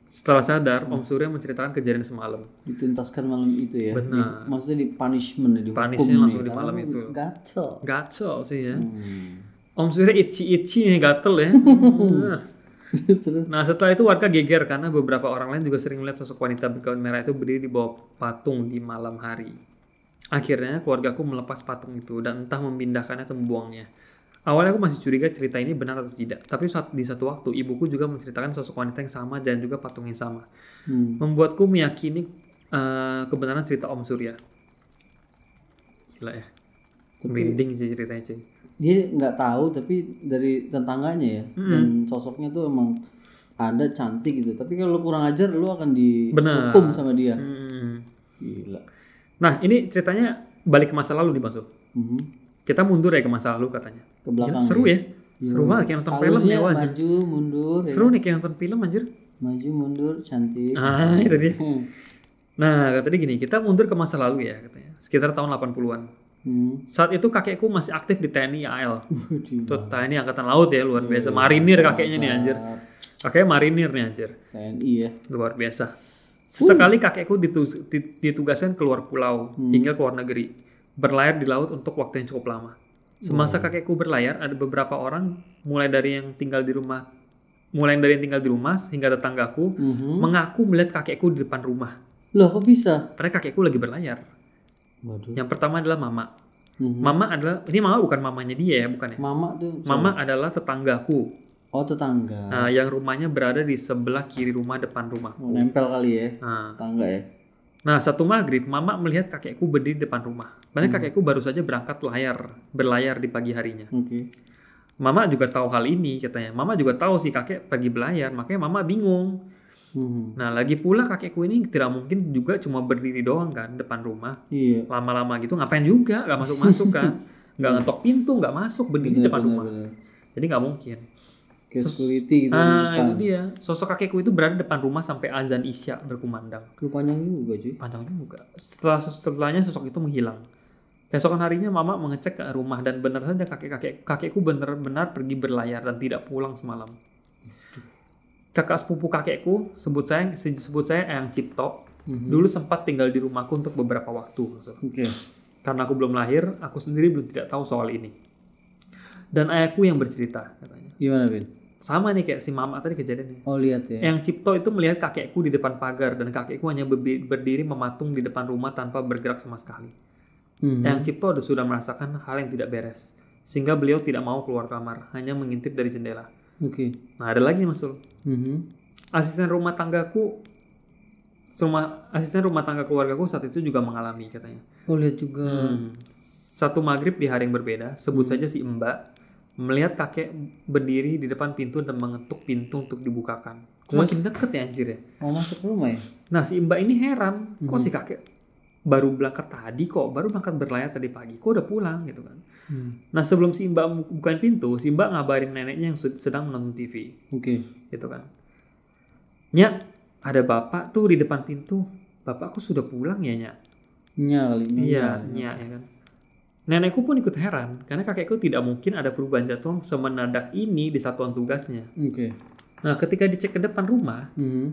Setelah sadar, Om Surya menceritakan kejadian semalam. Dituntaskan malam itu ya. Benar. Di- maksudnya di punishment ya, di Punishnya hukum langsung nih, di malam itu. Gatel. Gacel sih ya. Hmm. Om Surya itchy-itchy nih gatel ya. Nah. Nah setelah itu warga geger karena beberapa orang lain juga sering melihat sosok wanita bergaun merah itu berdiri di bawah patung di malam hari. Akhirnya keluargaku melepas patung itu dan entah memindahkannya atau membuangnya. Awalnya aku masih curiga cerita ini benar atau tidak, tapi saat di satu waktu ibuku juga menceritakan sosok wanita yang sama dan juga patung yang sama, Hmm. membuatku meyakini eh, kebenaran cerita Om Surya. Gila ya, merinding sih ceritanya cuy. Dia nggak tahu tapi dari tetangganya ya dan sosoknya tuh emang ada cantik gitu. Tapi kalau lu kurang ajar lu akan dihukum sama dia. Hmm. Gila. Nah ini ceritanya balik ke masa lalu nih Bang Sul. Mhm. Kita mundur ya ke masa lalu katanya. Ke belakang. Gila, seru ya. Seru banget kayak nonton film ya anjir. maju mundur ya. Seru nih kayak nonton film anjir. Maju mundur cantik. Ah, itu dia. Hmm. Nah, kata dia gini, kita mundur ke masa lalu ya katanya. Sekitar tahun 80-an. Hmm. Saat itu kakekku masih aktif di TNI AL. Tuh, TNI Angkatan Laut ya, luar biasa. Marinir kakeknya nih anjir. Kakeknya marinir nih anjir. TNI ya. Luar biasa. Sesekali kakekku ditu- di- ditugaskan keluar pulau hingga ke luar negeri. Berlayar di laut untuk waktu yang cukup lama. Semasa kakekku berlayar, ada beberapa orang mulai dari yang tinggal di rumah mulai dari yang tinggal di rumah hingga tetanggaku Mhm. mengaku melihat kakekku di depan rumah. Loh kok bisa? Padahal kakekku lagi berlayar. Waduh. Yang pertama adalah mama. Mhm. Mama adalah ini mama bukan mamanya dia ya, bukan ya. Mama tuh. Mama adalah tetanggaku. Oh tetangga. Nah, yang rumahnya berada di sebelah kiri rumah depan rumah. Oh, nempel kali ya. Nah, Tetangga ya. Nah, satu maghrib, mama melihat kakekku berdiri di depan rumah. Padahal kakekku baru saja berangkat layar, berlayar di pagi harinya. Oke. Mama juga tahu hal ini, katanya. Mama juga tahu sih kakek pergi berlayar, makanya mama bingung. Mhm. Nah, lagi pula kakekku ini tidak mungkin juga cuma berdiri doang kan depan rumah. Iya. Lama-lama gitu ngapain juga, nggak masuk-masuk kan. Nggak ngetok pintu, nggak masuk, berdiri di depan rumah. Bener. Jadi nggak mungkin. Kayak security gitu. Depan. itu dia. Sosok kakekku itu berada depan rumah sampai azan isya berkumandang. Lu panjang juga cuy. panjang juga. Setelah setelahnya sosok itu menghilang. Keesokan harinya mama mengecek ke rumah dan benar saja kakek-kakek kakekku benar-benar pergi berlayar dan tidak pulang semalam. Kakak sepupu kakekku sebut saya sebut saya Eyang Cipto. Dulu sempat tinggal di rumahku untuk beberapa waktu. Oke. Karena aku belum lahir, aku sendiri belum tidak tahu soal ini. Dan ayahku yang bercerita katanya. Gimana Bin? Sama nih kayak si mama tadi kejadiannya. Oh lihat ya. Yang Cipto itu melihat kakekku di depan pagar dan kakekku hanya berdiri mematung di depan rumah tanpa bergerak sama sekali. Mhm. Yang Cipto sudah merasakan hal yang tidak beres, sehingga beliau tidak mau keluar kamar, hanya mengintip dari jendela. Oke. Nah ada lagi nih Mas Sul. Mhm. asisten rumah tanggaku semua asisten rumah tangga keluargaku saat itu juga mengalami katanya. Oh lihat juga. Hmm. Satu maghrib di hari yang berbeda, sebut Hmm. saja si Mbak melihat kakek berdiri di depan pintu dan mengetuk pintu untuk dibukakan. Kok makin deket ya anjir ya. Mau masuk rumah ya? Nah si Mbak ini heran, kok Hmm. si kakek baru berangkat tadi kok, baru berangkat berlayar tadi pagi, kok udah pulang gitu kan. Hmm. Nah sebelum si Mbak bukain pintu, si Mbak ngabarin neneknya yang sed- sedang menonton TV Oke. gitu kan. Nya, ada bapak tuh di depan pintu. Bapak aku sudah pulang ya, Nya. Nya kali ini. Iya, Nya ya kan. Nenekku pun ikut heran karena kakekku tidak mungkin ada perubahan jadwal semenadak ini di satuan tugasnya. Oke. Nah, ketika dicek ke depan rumah, Hmm.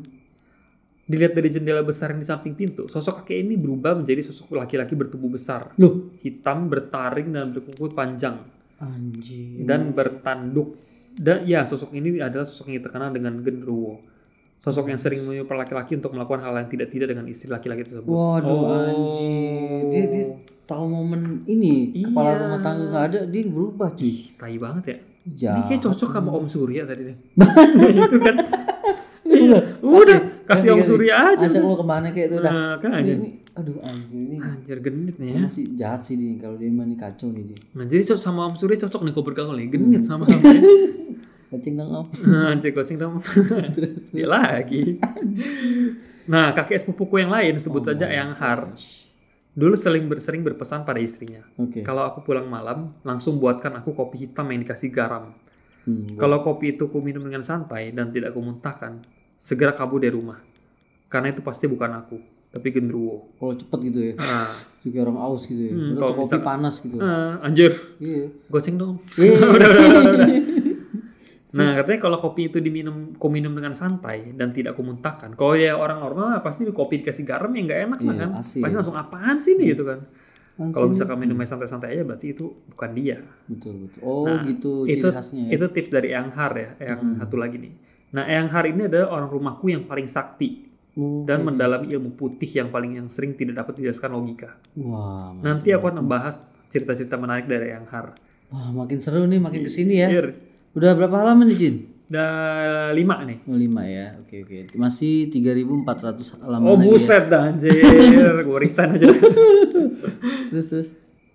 dilihat dari jendela besar yang di samping pintu, sosok kakek ini berubah menjadi sosok laki-laki bertubuh besar, Loh, hitam, bertaring dan berkuku panjang anjir. dan bertanduk. Dan ya, sosok ini adalah sosok yang terkenal dengan genderuwo. Sosok yang sering menyuruh laki-laki untuk melakukan hal yang tidak-tidak dengan istri laki-laki tersebut. Waduh Oh. anjir. Dia dia tahu momen ini kepala Iya. rumah tangga nggak ada dia berubah cuy. Ih, tai banget ya. Ini Jahat. kayak cocok sama Om Surya tadi deh. itu kan. Iya, udah kasih Om Surya aja. Ajak lo ke mana kayak itu dah. Nah, kan Ini, ini, aduh anjir ini. Anjir genit nih ya. Masih jahat sih dia kalau dia main kacau nih dia. Nah, jadi cocok sama Om Surya cocok nih kau bergaul nih. Genit sama Hmm. sama. Kacing dong om. Anjir kucing dong. Terus Dia lagi. Nah, kakek sepupuku yang lain sebut saja Eyang Har. Dulu sering ber- sering berpesan pada istrinya. Oke. Kalau aku pulang malam, langsung buatkan aku kopi hitam yang dikasih garam. Hmm. Kalau kopi itu ku minum dengan santai dan tidak ku muntahkan, segera kabur dari rumah. Karena itu pasti bukan aku, tapi genderuwo. Kalau cepet gitu ya. Nah, Juga orang aus gitu ya. Hmm, kalau kopi misalkan- panas gitu. eh, anjir, Iya. goceng dong. Iya. udah, udah, udah, udah. Nah, katanya kalau kopi itu diminum, ku minum dengan santai dan tidak ku muntahkan. Kalau ya orang normal pasti kopi dikasih garam ya nggak enak lah Iya, kan. asin. Pasti langsung apaan sih nih gitu kan. Kalau misalkan minumnya santai-santai aja berarti itu bukan dia. Betul betul. Oh Nah, gitu ciri itu khasnya ya. itu tips dari Eyang Har ya, yang Hmm. satu lagi nih. Nah, Eyang Har ini adalah orang rumahku yang paling sakti Oh, dan mendalami ilmu putih yang paling yang sering tidak dapat dijelaskan logika. Wah, Nanti aku akan membahas cerita-cerita menarik dari Eyang Har. wah makin seru nih makin ke sini ya. Udah berapa halaman nih Jin? Udah lima nih. Oh lima ya. Oke oke. Masih 3.400 halaman Oh lagi ya. buset dah anjir, gue resign aja. Terus terus.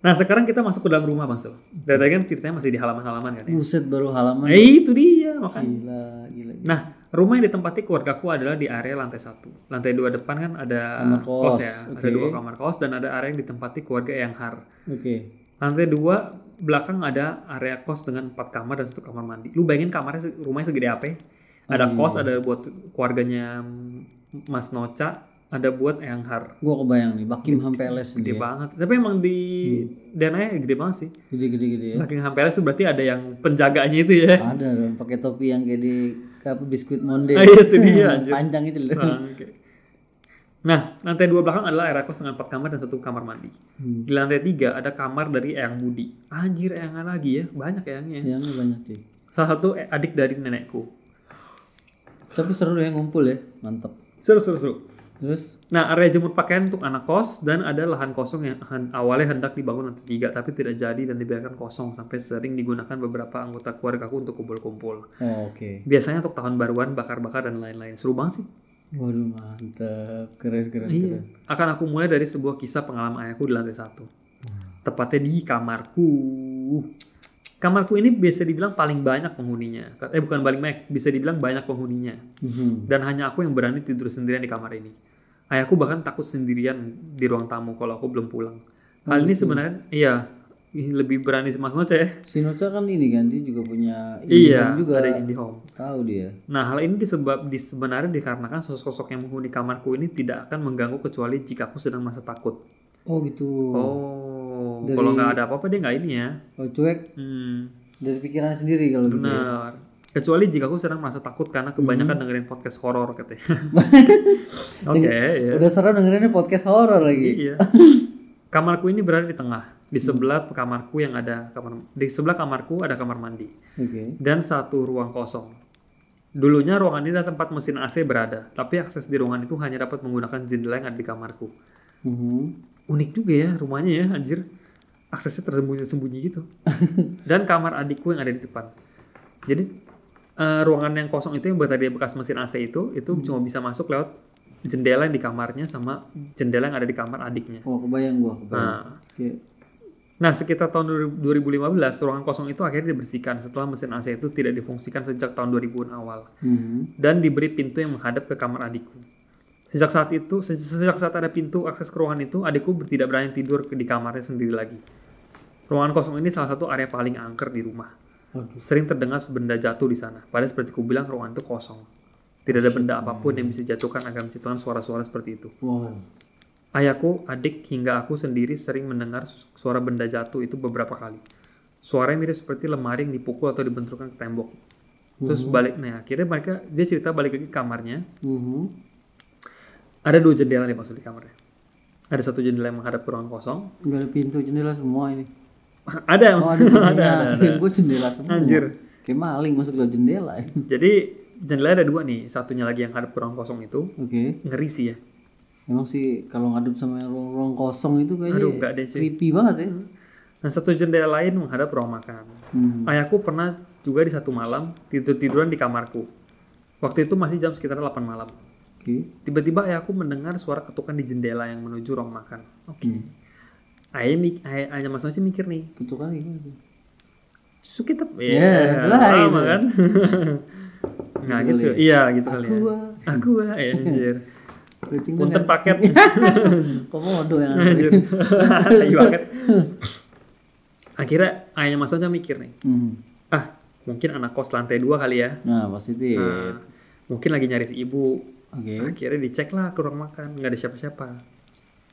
Nah sekarang kita masuk ke dalam rumah Sul. Dari tadi kan ceritanya masih di halaman-halaman kan ya. Buset baru halaman. Eh itu dia makanya. Gila gila. Nah rumah yang ditempati keluargaku adalah di area lantai satu. Lantai dua depan kan ada Kamar kos, ya. Ada oke. dua kamar kos dan ada area yang ditempati keluarga yang har. Oke. Lantai dua belakang ada area kos dengan empat kamar dan satu kamar mandi. Lu bayangin kamarnya rumahnya segede apa? ya? Ada iya. kos, ada buat keluarganya Mas Noca, ada buat Eyang Har. Gua kebayang nih Buckingham Palace Gede ya. banget. Tapi emang di dananya gede banget sih. Gede-gede gede ya. Buckingham Palace itu berarti ada yang penjaganya itu ya. Ada dong pakai topi yang kayak di apa biskuit monde. Ah, itu dia. Panjang itu loh. Oke. Nah, lantai dua belakang adalah area kos dengan empat kamar dan satu kamar mandi. Hmm. Di lantai tiga ada kamar dari Eyang Budi. Anjir, Eyangan lagi ya. Banyak Eyangnya. Yang banyak sih. Salah satu adik dari nenekku. Tapi seru ya ngumpul ya. Mantap. Seru, seru, seru. Terus Nah, area jemur pakaian untuk anak kos dan ada lahan kosong yang awalnya hendak dibangun lantai tiga tapi tidak jadi dan dibiarkan kosong sampai sering digunakan beberapa anggota keluargaku untuk kumpul-kumpul. oh, oke. Biasanya untuk tahun baruan, bakar-bakar dan lain-lain. Seru banget sih. Waduh mantap. Keren keren Iya. keren. Akan aku mulai dari sebuah kisah pengalaman ayahku di lantai satu. Tepatnya di kamarku. Kamarku ini bisa dibilang paling banyak penghuninya. Eh bukan paling banyak, bisa dibilang banyak penghuninya. Mhm. Dan hanya aku yang berani tidur sendirian di kamar ini. Ayahku bahkan takut sendirian di ruang tamu kalau aku belum pulang. Hal ini sebenarnya, iya, lebih berani si Mas Noce ya. Si Nusa kan ini kan dia juga punya Iya, Indihome juga. ada indie home. Tahu dia. Nah, hal ini disebab di sebenarnya dikarenakan sosok-sosok yang menghuni kamarku ini tidak akan mengganggu kecuali jika aku sedang merasa takut. Oh gitu. Oh, Dari- kalau nggak ada apa-apa dia nggak ini ya. Oh cuek Hmm, dari pikiran sendiri kalau gitu. ya. benar. Kecuali jika aku sedang merasa takut karena kebanyakan dengerin podcast horor katanya. Oke, ya. Udah seru dengerinnya podcast horor lagi. Iya. Kamarku ini berada di tengah. Di sebelah kamarku yang ada kamar di sebelah kamarku ada kamar mandi Oke. dan satu ruang kosong. Dulunya ruangan ini adalah tempat mesin AC berada, tapi akses di ruangan itu hanya dapat menggunakan jendela yang ada di kamarku. Mhm. Unik juga ya rumahnya ya, anjir. Aksesnya tersembunyi-sembunyi gitu. Dan kamar adikku yang ada di depan. Jadi uh, ruangan yang kosong itu yang tadi bekas mesin AC itu itu cuma bisa masuk lewat jendela yang di kamarnya sama jendela yang ada di kamar adiknya. Oh, kebayang gua, kebayang. Nah, Oke. Nah, sekitar tahun 2015, ruangan kosong itu akhirnya dibersihkan setelah mesin AC itu tidak difungsikan sejak tahun 2000-an awal. Mhm. Dan diberi pintu yang menghadap ke kamar adikku. Sejak saat itu, se- sejak saat ada pintu akses ke ruangan itu, adikku tidak berani tidur di kamarnya sendiri lagi. Ruangan kosong ini salah satu area paling angker di rumah. Waduh. Sering terdengar benda jatuh di sana. Padahal seperti ku bilang, ruangan itu kosong. Tidak ada benda apa pun yang bisa jatuhkan agar menciptakan suara-suara seperti itu. Wow. Ayahku, adik, hingga aku sendiri sering mendengar su- suara benda jatuh itu beberapa kali. Suaranya mirip seperti lemari yang dipukul atau dibenturkan ke tembok. Terus balik, nah akhirnya mereka, dia cerita balik lagi ke kamarnya. Mhm. Ada dua jendela nih maksud di kamarnya. Ada satu jendela yang menghadap ke ruangan kosong. Nggak ada pintu jendela semua ini. ada, Oh, ada ada, ada, ada. Gue jendela semua. Anjir. Kayak maling masuk lewat jendela. Jadi jendela ada dua nih. Satunya lagi yang hadap ke ruang kosong itu. Oke. Ngeri sih ya. Emang sih kalau ngadep sama yang ruang-ruang kosong itu kayaknya Aduh, enggak deh cuy. creepy banget ya. Nah satu jendela lain menghadap ruang makan. Hmm. Ayahku pernah juga di satu malam tidur-tiduran di kamarku. Waktu itu masih jam sekitar 8 malam. Oke. Tiba-tiba ayahku mendengar suara ketukan di jendela yang menuju ruang makan. Oke. Hmm. Ayah mik ayah, ayah Mas Noci mikir nih. Ketukan gimana tuh? Su kita Ya, itulah lama itu. kan. nah Gitu gitu. kali Iya gitu kali Aku ya. ah. Aku ah, ya, anjir. Kucing Punten paket. Komodo yang. Iya banget. Akhirnya ayahnya Mas Noci mikir nih. Hmm. Ah, mungkin anak kos lantai dua kali ya. Nah, positif. Nah, mungkin lagi nyari si ibu. Oke. Akhirnya dicek lah ke ruang makan, nggak ada siapa-siapa.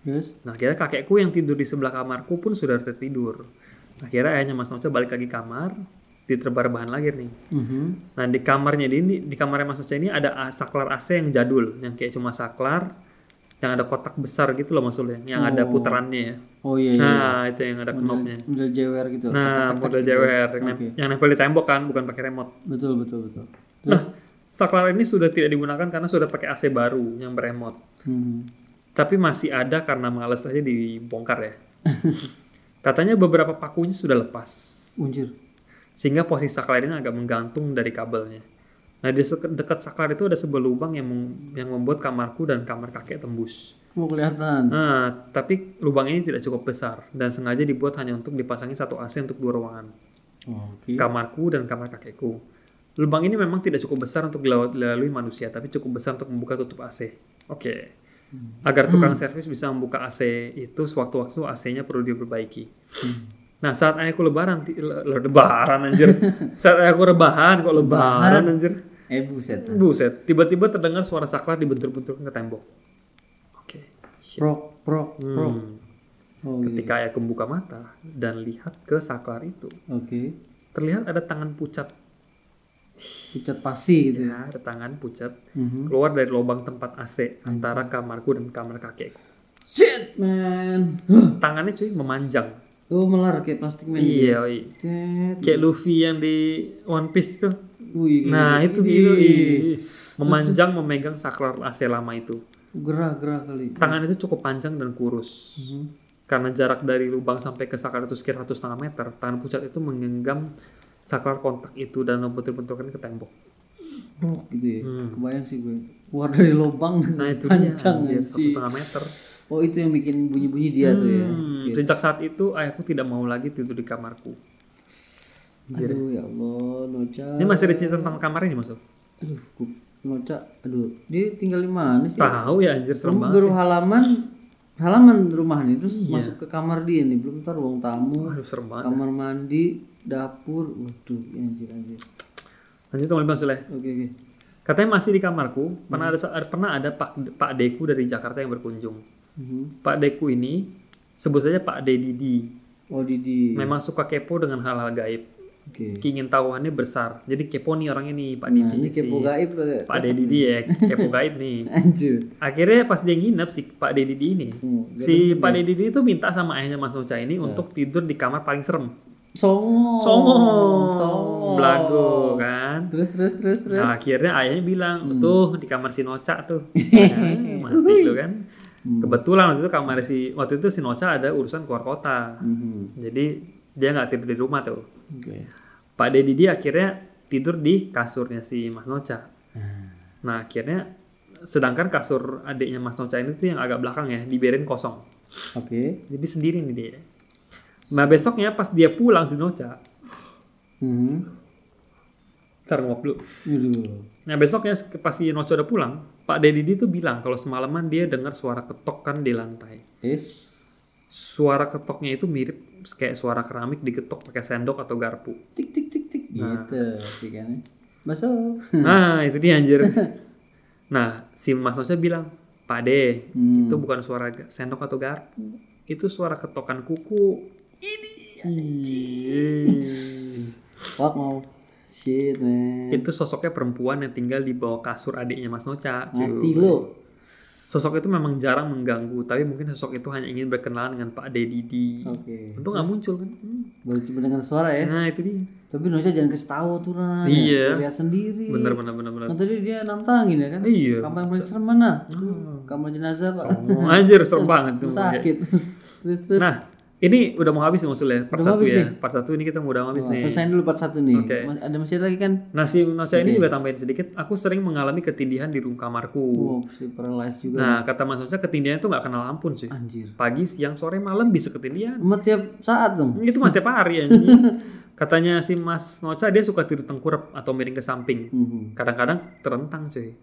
Terus? Nah, akhirnya kakekku yang tidur di sebelah kamarku pun sudah tertidur. Akhirnya ayahnya Mas Noce balik lagi kamar, diterbar bahan lagi nih. Mhm. Nah, di kamarnya di ini, di kamarnya Mas Noce ini ada saklar AC yang jadul, yang kayak cuma saklar, yang ada kotak besar gitu loh maksudnya, yang ada putarannya ya. Oh iya iya. Nah, itu yang ada knobnya. Model jewer gitu. Nah, model gitu. jewer yang, nem- yang nempel di tembok kan, bukan pakai remote. Betul betul betul. Nah, saklar ini sudah tidak digunakan karena sudah pakai AC baru yang beremote. Hmm. Tapi masih ada karena males aja dibongkar ya. Katanya beberapa pakunya sudah lepas. Unjir. Sehingga posisi saklar ini agak menggantung dari kabelnya. Nah, di dekat saklar itu ada sebuah lubang yang yang membuat kamarku dan kamar kakek tembus. Oh kelihatan. Nah, tapi lubang ini tidak cukup besar dan sengaja dibuat hanya untuk dipasangi satu AC untuk dua ruangan. Oh, Oke. Kamarku dan kamar kakekku. Lubang ini memang tidak cukup besar untuk dilalui manusia, tapi cukup besar untuk membuka tutup AC. Oke. Agar tukang servis bisa membuka AC itu sewaktu-waktu AC-nya perlu diperbaiki. Nah, saat ayahku lebaran, lebaran anjir. saat ayahku rebahan kok lebaran anjir. Eh buset. Buset, tiba-tiba terdengar suara saklar dibentur-benturkan ke tembok. Oke. shit. Prok prok prok. Hmm. Oh iya. Ketika ayahku membuka mata dan lihat ke saklar itu, Oke. terlihat ada tangan pucat. Pucat pasi gitu. Ya, ada tangan pucat Mhm. keluar dari lubang tempat AC antara kamarku dan kamar kakekku. Shit man. Tangannya cuy memanjang. Oh melar kayak plastik man. gitu. Iya. Cet. kayak Luffy yang di One Piece tuh. Wih, Nah, gila. itu gitu. Memanjang memegang saklar AC lama itu. Gerah gerah kali. Tangan itu cukup panjang dan kurus. Mhm. Karena jarak dari lubang sampai ke saklar itu sekitar satu setengah meter, tangan pucat itu menggenggam saklar kontak itu dan membentur-benturkan ke tembok. Brok gitu ya. Hmm. Kebayang sih gue. Keluar dari lubang Nah itu dia, panjang anjir, satu setengah meter. Oh itu yang bikin bunyi-bunyi dia tuh ya. Hmm, Sejak saat itu ayahku tidak mau lagi tidur di kamarku. Aduh ya Allah, Noca. Ini masih ada cerita tentang kamar ini masuk? Aduh, Noca. Aduh, dia tinggal di mana sih? Tahu ya anjir serem banget. baru halaman halaman rumah nih, terus Iya. masuk ke kamar dia nih, belum ntar ruang tamu, Aduh serem banget. kamar mandi, dapur. Waduh, anjir anjir. Lanjut teman Bang Soleh. Oke oke. Katanya masih di kamarku, pernah Hmm. ada pernah ada Pak Pak Deku dari Jakarta yang berkunjung. Mhm. Pak Deku ini sebut saja Pak Dedidi. Oh Didi. Memang suka kepo dengan hal-hal gaib. Oke. Keingin tahuannya besar. Jadi kepo nih orang ini Pak Nah, Didi. ini kepo si- gaib tuh. Pak Dedidi ya, kepo gaib nih. Anjir. Akhirnya pas dia nginep si Pak Dedidi ini, Hmm, si Pak Dedidi itu minta sama ayahnya Mas Nuca ini Ya. untuk tidur di kamar paling serem. Songo. Songong, Songo. belagu kan. Terus terus terus terus. Nah, akhirnya ayahnya bilang, Hmm. tuh di kamar si Noca tuh. Nah, mati lu kan. Hmm. Kebetulan waktu itu kamar si waktu itu si Noca ada urusan keluar kota. Mhm. Jadi dia nggak tidur di rumah tuh. Oke. Pak Deddy dia akhirnya tidur di kasurnya si Mas Noca. Nah akhirnya sedangkan kasur adiknya Mas Noca ini tuh yang agak belakang ya dibiarin kosong. Oke. Jadi sendiri nih dia. Nah besoknya pas dia pulang si Noca, Hmm. ntar dulu. Nah besoknya pas si Noca udah pulang, Pak Deddy tuh bilang kalau semalaman dia dengar suara ketokan di lantai. Is. Suara ketoknya itu mirip kayak suara keramik digetok pakai sendok atau garpu. Tik tik tik tik gitu sih kan. Masuk. Nah itu dia anjir. Nah si Mas bilang, Pak De, Hmm. itu bukan suara sendok atau garpu, itu suara ketokan kuku. Ini Fuck mau. Shit man. itu sosoknya perempuan yang tinggal di bawah kasur adiknya Mas Noca. Mati lo. Sosok itu memang jarang mengganggu, tapi mungkin sosok itu hanya ingin berkenalan dengan Pak De Didi. Oke. Untung nggak muncul kan? Hmm. Baru cuma dengan suara ya. Nah itu dia. Tapi Nusa jangan kasih tahu tuh Ran. Iya. Lihat sendiri. Bener bener bener bener. Kan tadi dia nantangin ya kan. Iya. Kamar yang paling serem mana? Kamar jenazah pak. Oh, anjir serem banget. Sakit. terus terus. Nah, ini udah mau habis nih maksudnya part Udah satu habis ya. nih? Part satu ini kita mau udah habis Wah, nih. Selesai dulu part satu nih. Oke. Mas- Ada masih ada lagi kan? Nah si Noca ini juga tambahin sedikit. Aku sering mengalami ketindihan di room kamarku. Oh, si paralyzed juga. Nah kata Mas Noca ketindihan itu nggak kenal ampun sih. Anjir. Pagi, siang, sore, malam bisa ketindihan. Emak tiap saat dong. Itu mas tiap hari anjing. Katanya si Mas Noca dia suka tidur tengkurap atau miring ke samping. Mhm. Kadang-kadang terentang cuy.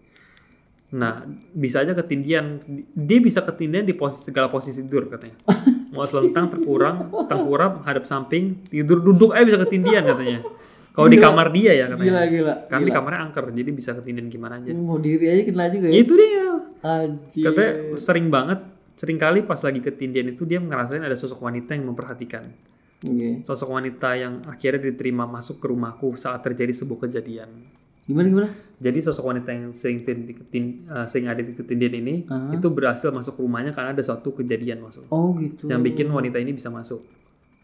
Nah, bisa aja ketindihan. Dia bisa ketindihan di posisi segala posisi tidur katanya. Mau selentang, terkurang, tengkurap, hadap samping, tidur duduk aja bisa ketindihan katanya. Kalau di kamar dia ya katanya. Gila gila. Karena di kamarnya angker, jadi bisa ketindihan gimana aja. Mau diri aja kena juga ya. Itu dia. Anjir. Katanya sering banget, sering kali pas lagi ketindihan itu dia ngerasain ada sosok wanita yang memperhatikan. Oke. Sosok wanita yang akhirnya diterima masuk ke rumahku saat terjadi sebuah kejadian. Gimana gimana? Jadi sosok wanita yang sering tin- ketin- eh, sering ada di ketindihan ini itu berhasil masuk rumahnya karena ada suatu kejadian masuk Oh gitu. yang bikin wanita ini bisa masuk.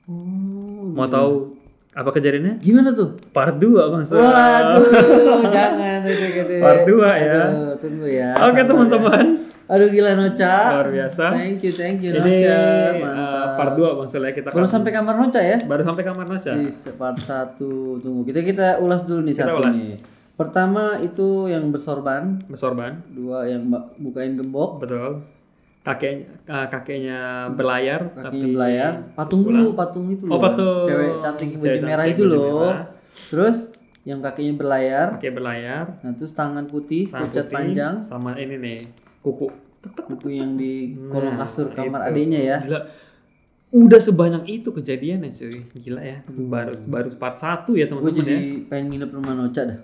Oh. Mau tahu apa kejadiannya? Gimana tuh? Part 2 Bang. Waduh, jangan itu gitu. Part 2 ya. Aduh, tunggu ya. Oke sabar teman-teman, ya. Aduh gila Noca. luar biasa. Thank you, thank you Ini Noca. eh, Mantap. part 2 Bang Sal ya kita Baru sampai kamar Noca ya? baru sampai kamar Naca. Si part satu tunggu kita kita ulas dulu nih satu ulas. nih. Pertama itu yang bersorban, Bersorban, dua yang bukain gembok, betul. Kakeknya eh, kakeknya berlayar kakinya tapi belayar, patung dulu, patung itu loh. Oh, patung. Cewek cantik baju Cewek merah cantik, itu loh. merah. Terus yang kakinya berlayar, pakai berlayar, nah terus tangan putih, tangan pucat putih, panjang, sama ini nih kuku. buku yang di kolong Nah, kasur kamar itu. adiknya ya. Gila. Udah sebanyak itu kejadiannya cuy. Gila ya. Baru baru part 1 ya Gue teman-teman jadi ya. pengen nginep rumah Noca dah.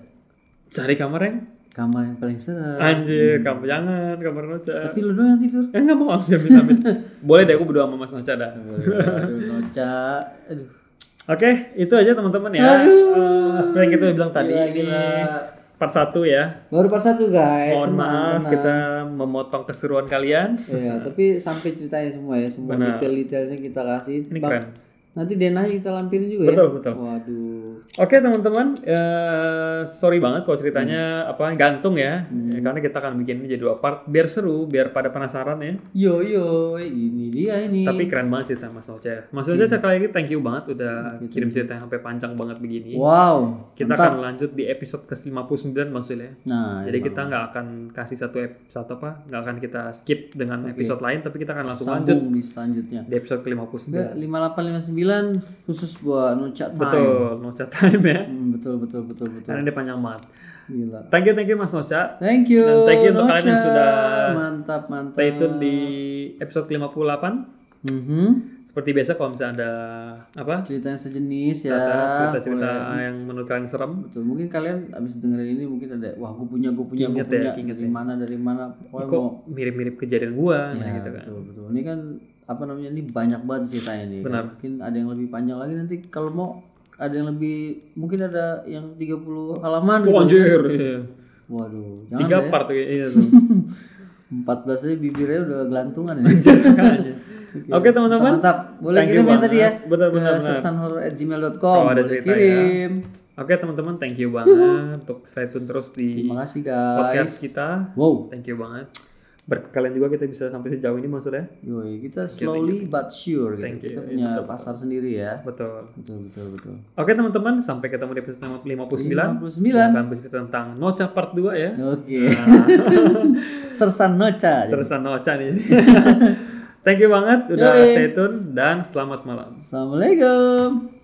Cari kamar yang Kamar yang paling serem. anjir, kamu jangan kamar Noca. Tapi lu doang yang tidur. Eh enggak mau amit amit amit. Boleh deh aku berdua sama Mas Noca dah. Aduh Noca, aduh. Oke, itu aja teman-teman ya. Eh, seperti yang kita bilang tadi Gila, ini gila. part 1 ya. Baru part satu guys, Mohon tenang, maaf tenang. kita memotong keseruan kalian. Iya, tapi sampai ceritanya semua ya, semua detail-detailnya kita kasih. Ini Bang, keren. Nanti denahnya kita lampirin juga Betul, ya. betul. Waduh. Oke teman-teman, eh, sorry banget kalau ceritanya Hmm. apa gantung ya, Ya, karena kita akan bikin ini jadi dua part biar seru, biar pada penasaran ya. Yo yo, ini dia ini. Tapi keren banget cerita Mas Oce. Mas Oce sekali lagi thank you banget udah kirim cerita yang sampai panjang banget begini. wow. Kita akan lanjut di episode ke 59 maksudnya. Nah, Jadi kita nggak akan kasih satu satu apa, nggak akan kita skip dengan episode lain, tapi kita akan langsung lanjut sambung di selanjutnya. di episode ke 59. Enggak, 5859 khusus buat Nuca Time. Betul, Noca Time ya. Hmm, betul betul betul betul. Karena dia panjang banget. Gila. Thank you, thank you Mas Noca. Thank you. Dan thank you untuk Noca. kalian yang sudah mantap mantap. Stay tune di episode 58. Mhm. Seperti biasa kalau misalnya ada apa Cerita yang sejenis ya. cerita-cerita yang menurut kalian serem, Betul. Mungkin kalian abis dengerin ini mungkin ada wah gue punya gue punya gue ya, punya keinget dari mana dari mana pokoknya kok mau mirip-mirip kejadian gua nah ya, gitu kan. betul betul. Ini kan apa namanya ini banyak banget ceritanya nih. kan. Mungkin ada yang lebih panjang lagi nanti kalau mau ada yang lebih mungkin ada yang 30 halaman Oh, gitu. anjir. iya. Waduh, jangan Tiga part tuh iya tuh. 14 aja bibirnya udah gelantungan ya. Oke teman-teman. Mantap. Boleh Thank kirim ya tadi ya. banget. Benar, ke benar, benar. sesanhorror@gmail.com. Kalau ada cerita kirim. Oke teman-teman, thank you banget untuk stay tune terus di Terima kasih guys. podcast kita. Wow. Thank you banget. Berkat kalian juga kita bisa sampai sejauh ini maksudnya Yoi, kita slowly but sure gitu. Thank you. Kita punya pasar sendiri ya. betul Betul betul betul. oke teman-teman sampai ketemu di episode 59 59. yang akan bercerita tentang Noca part 2 ya Oke. Sersan Noca. Sersan Noca nih thank you banget udah Yoi. stay tune dan selamat malam Assalamualaikum.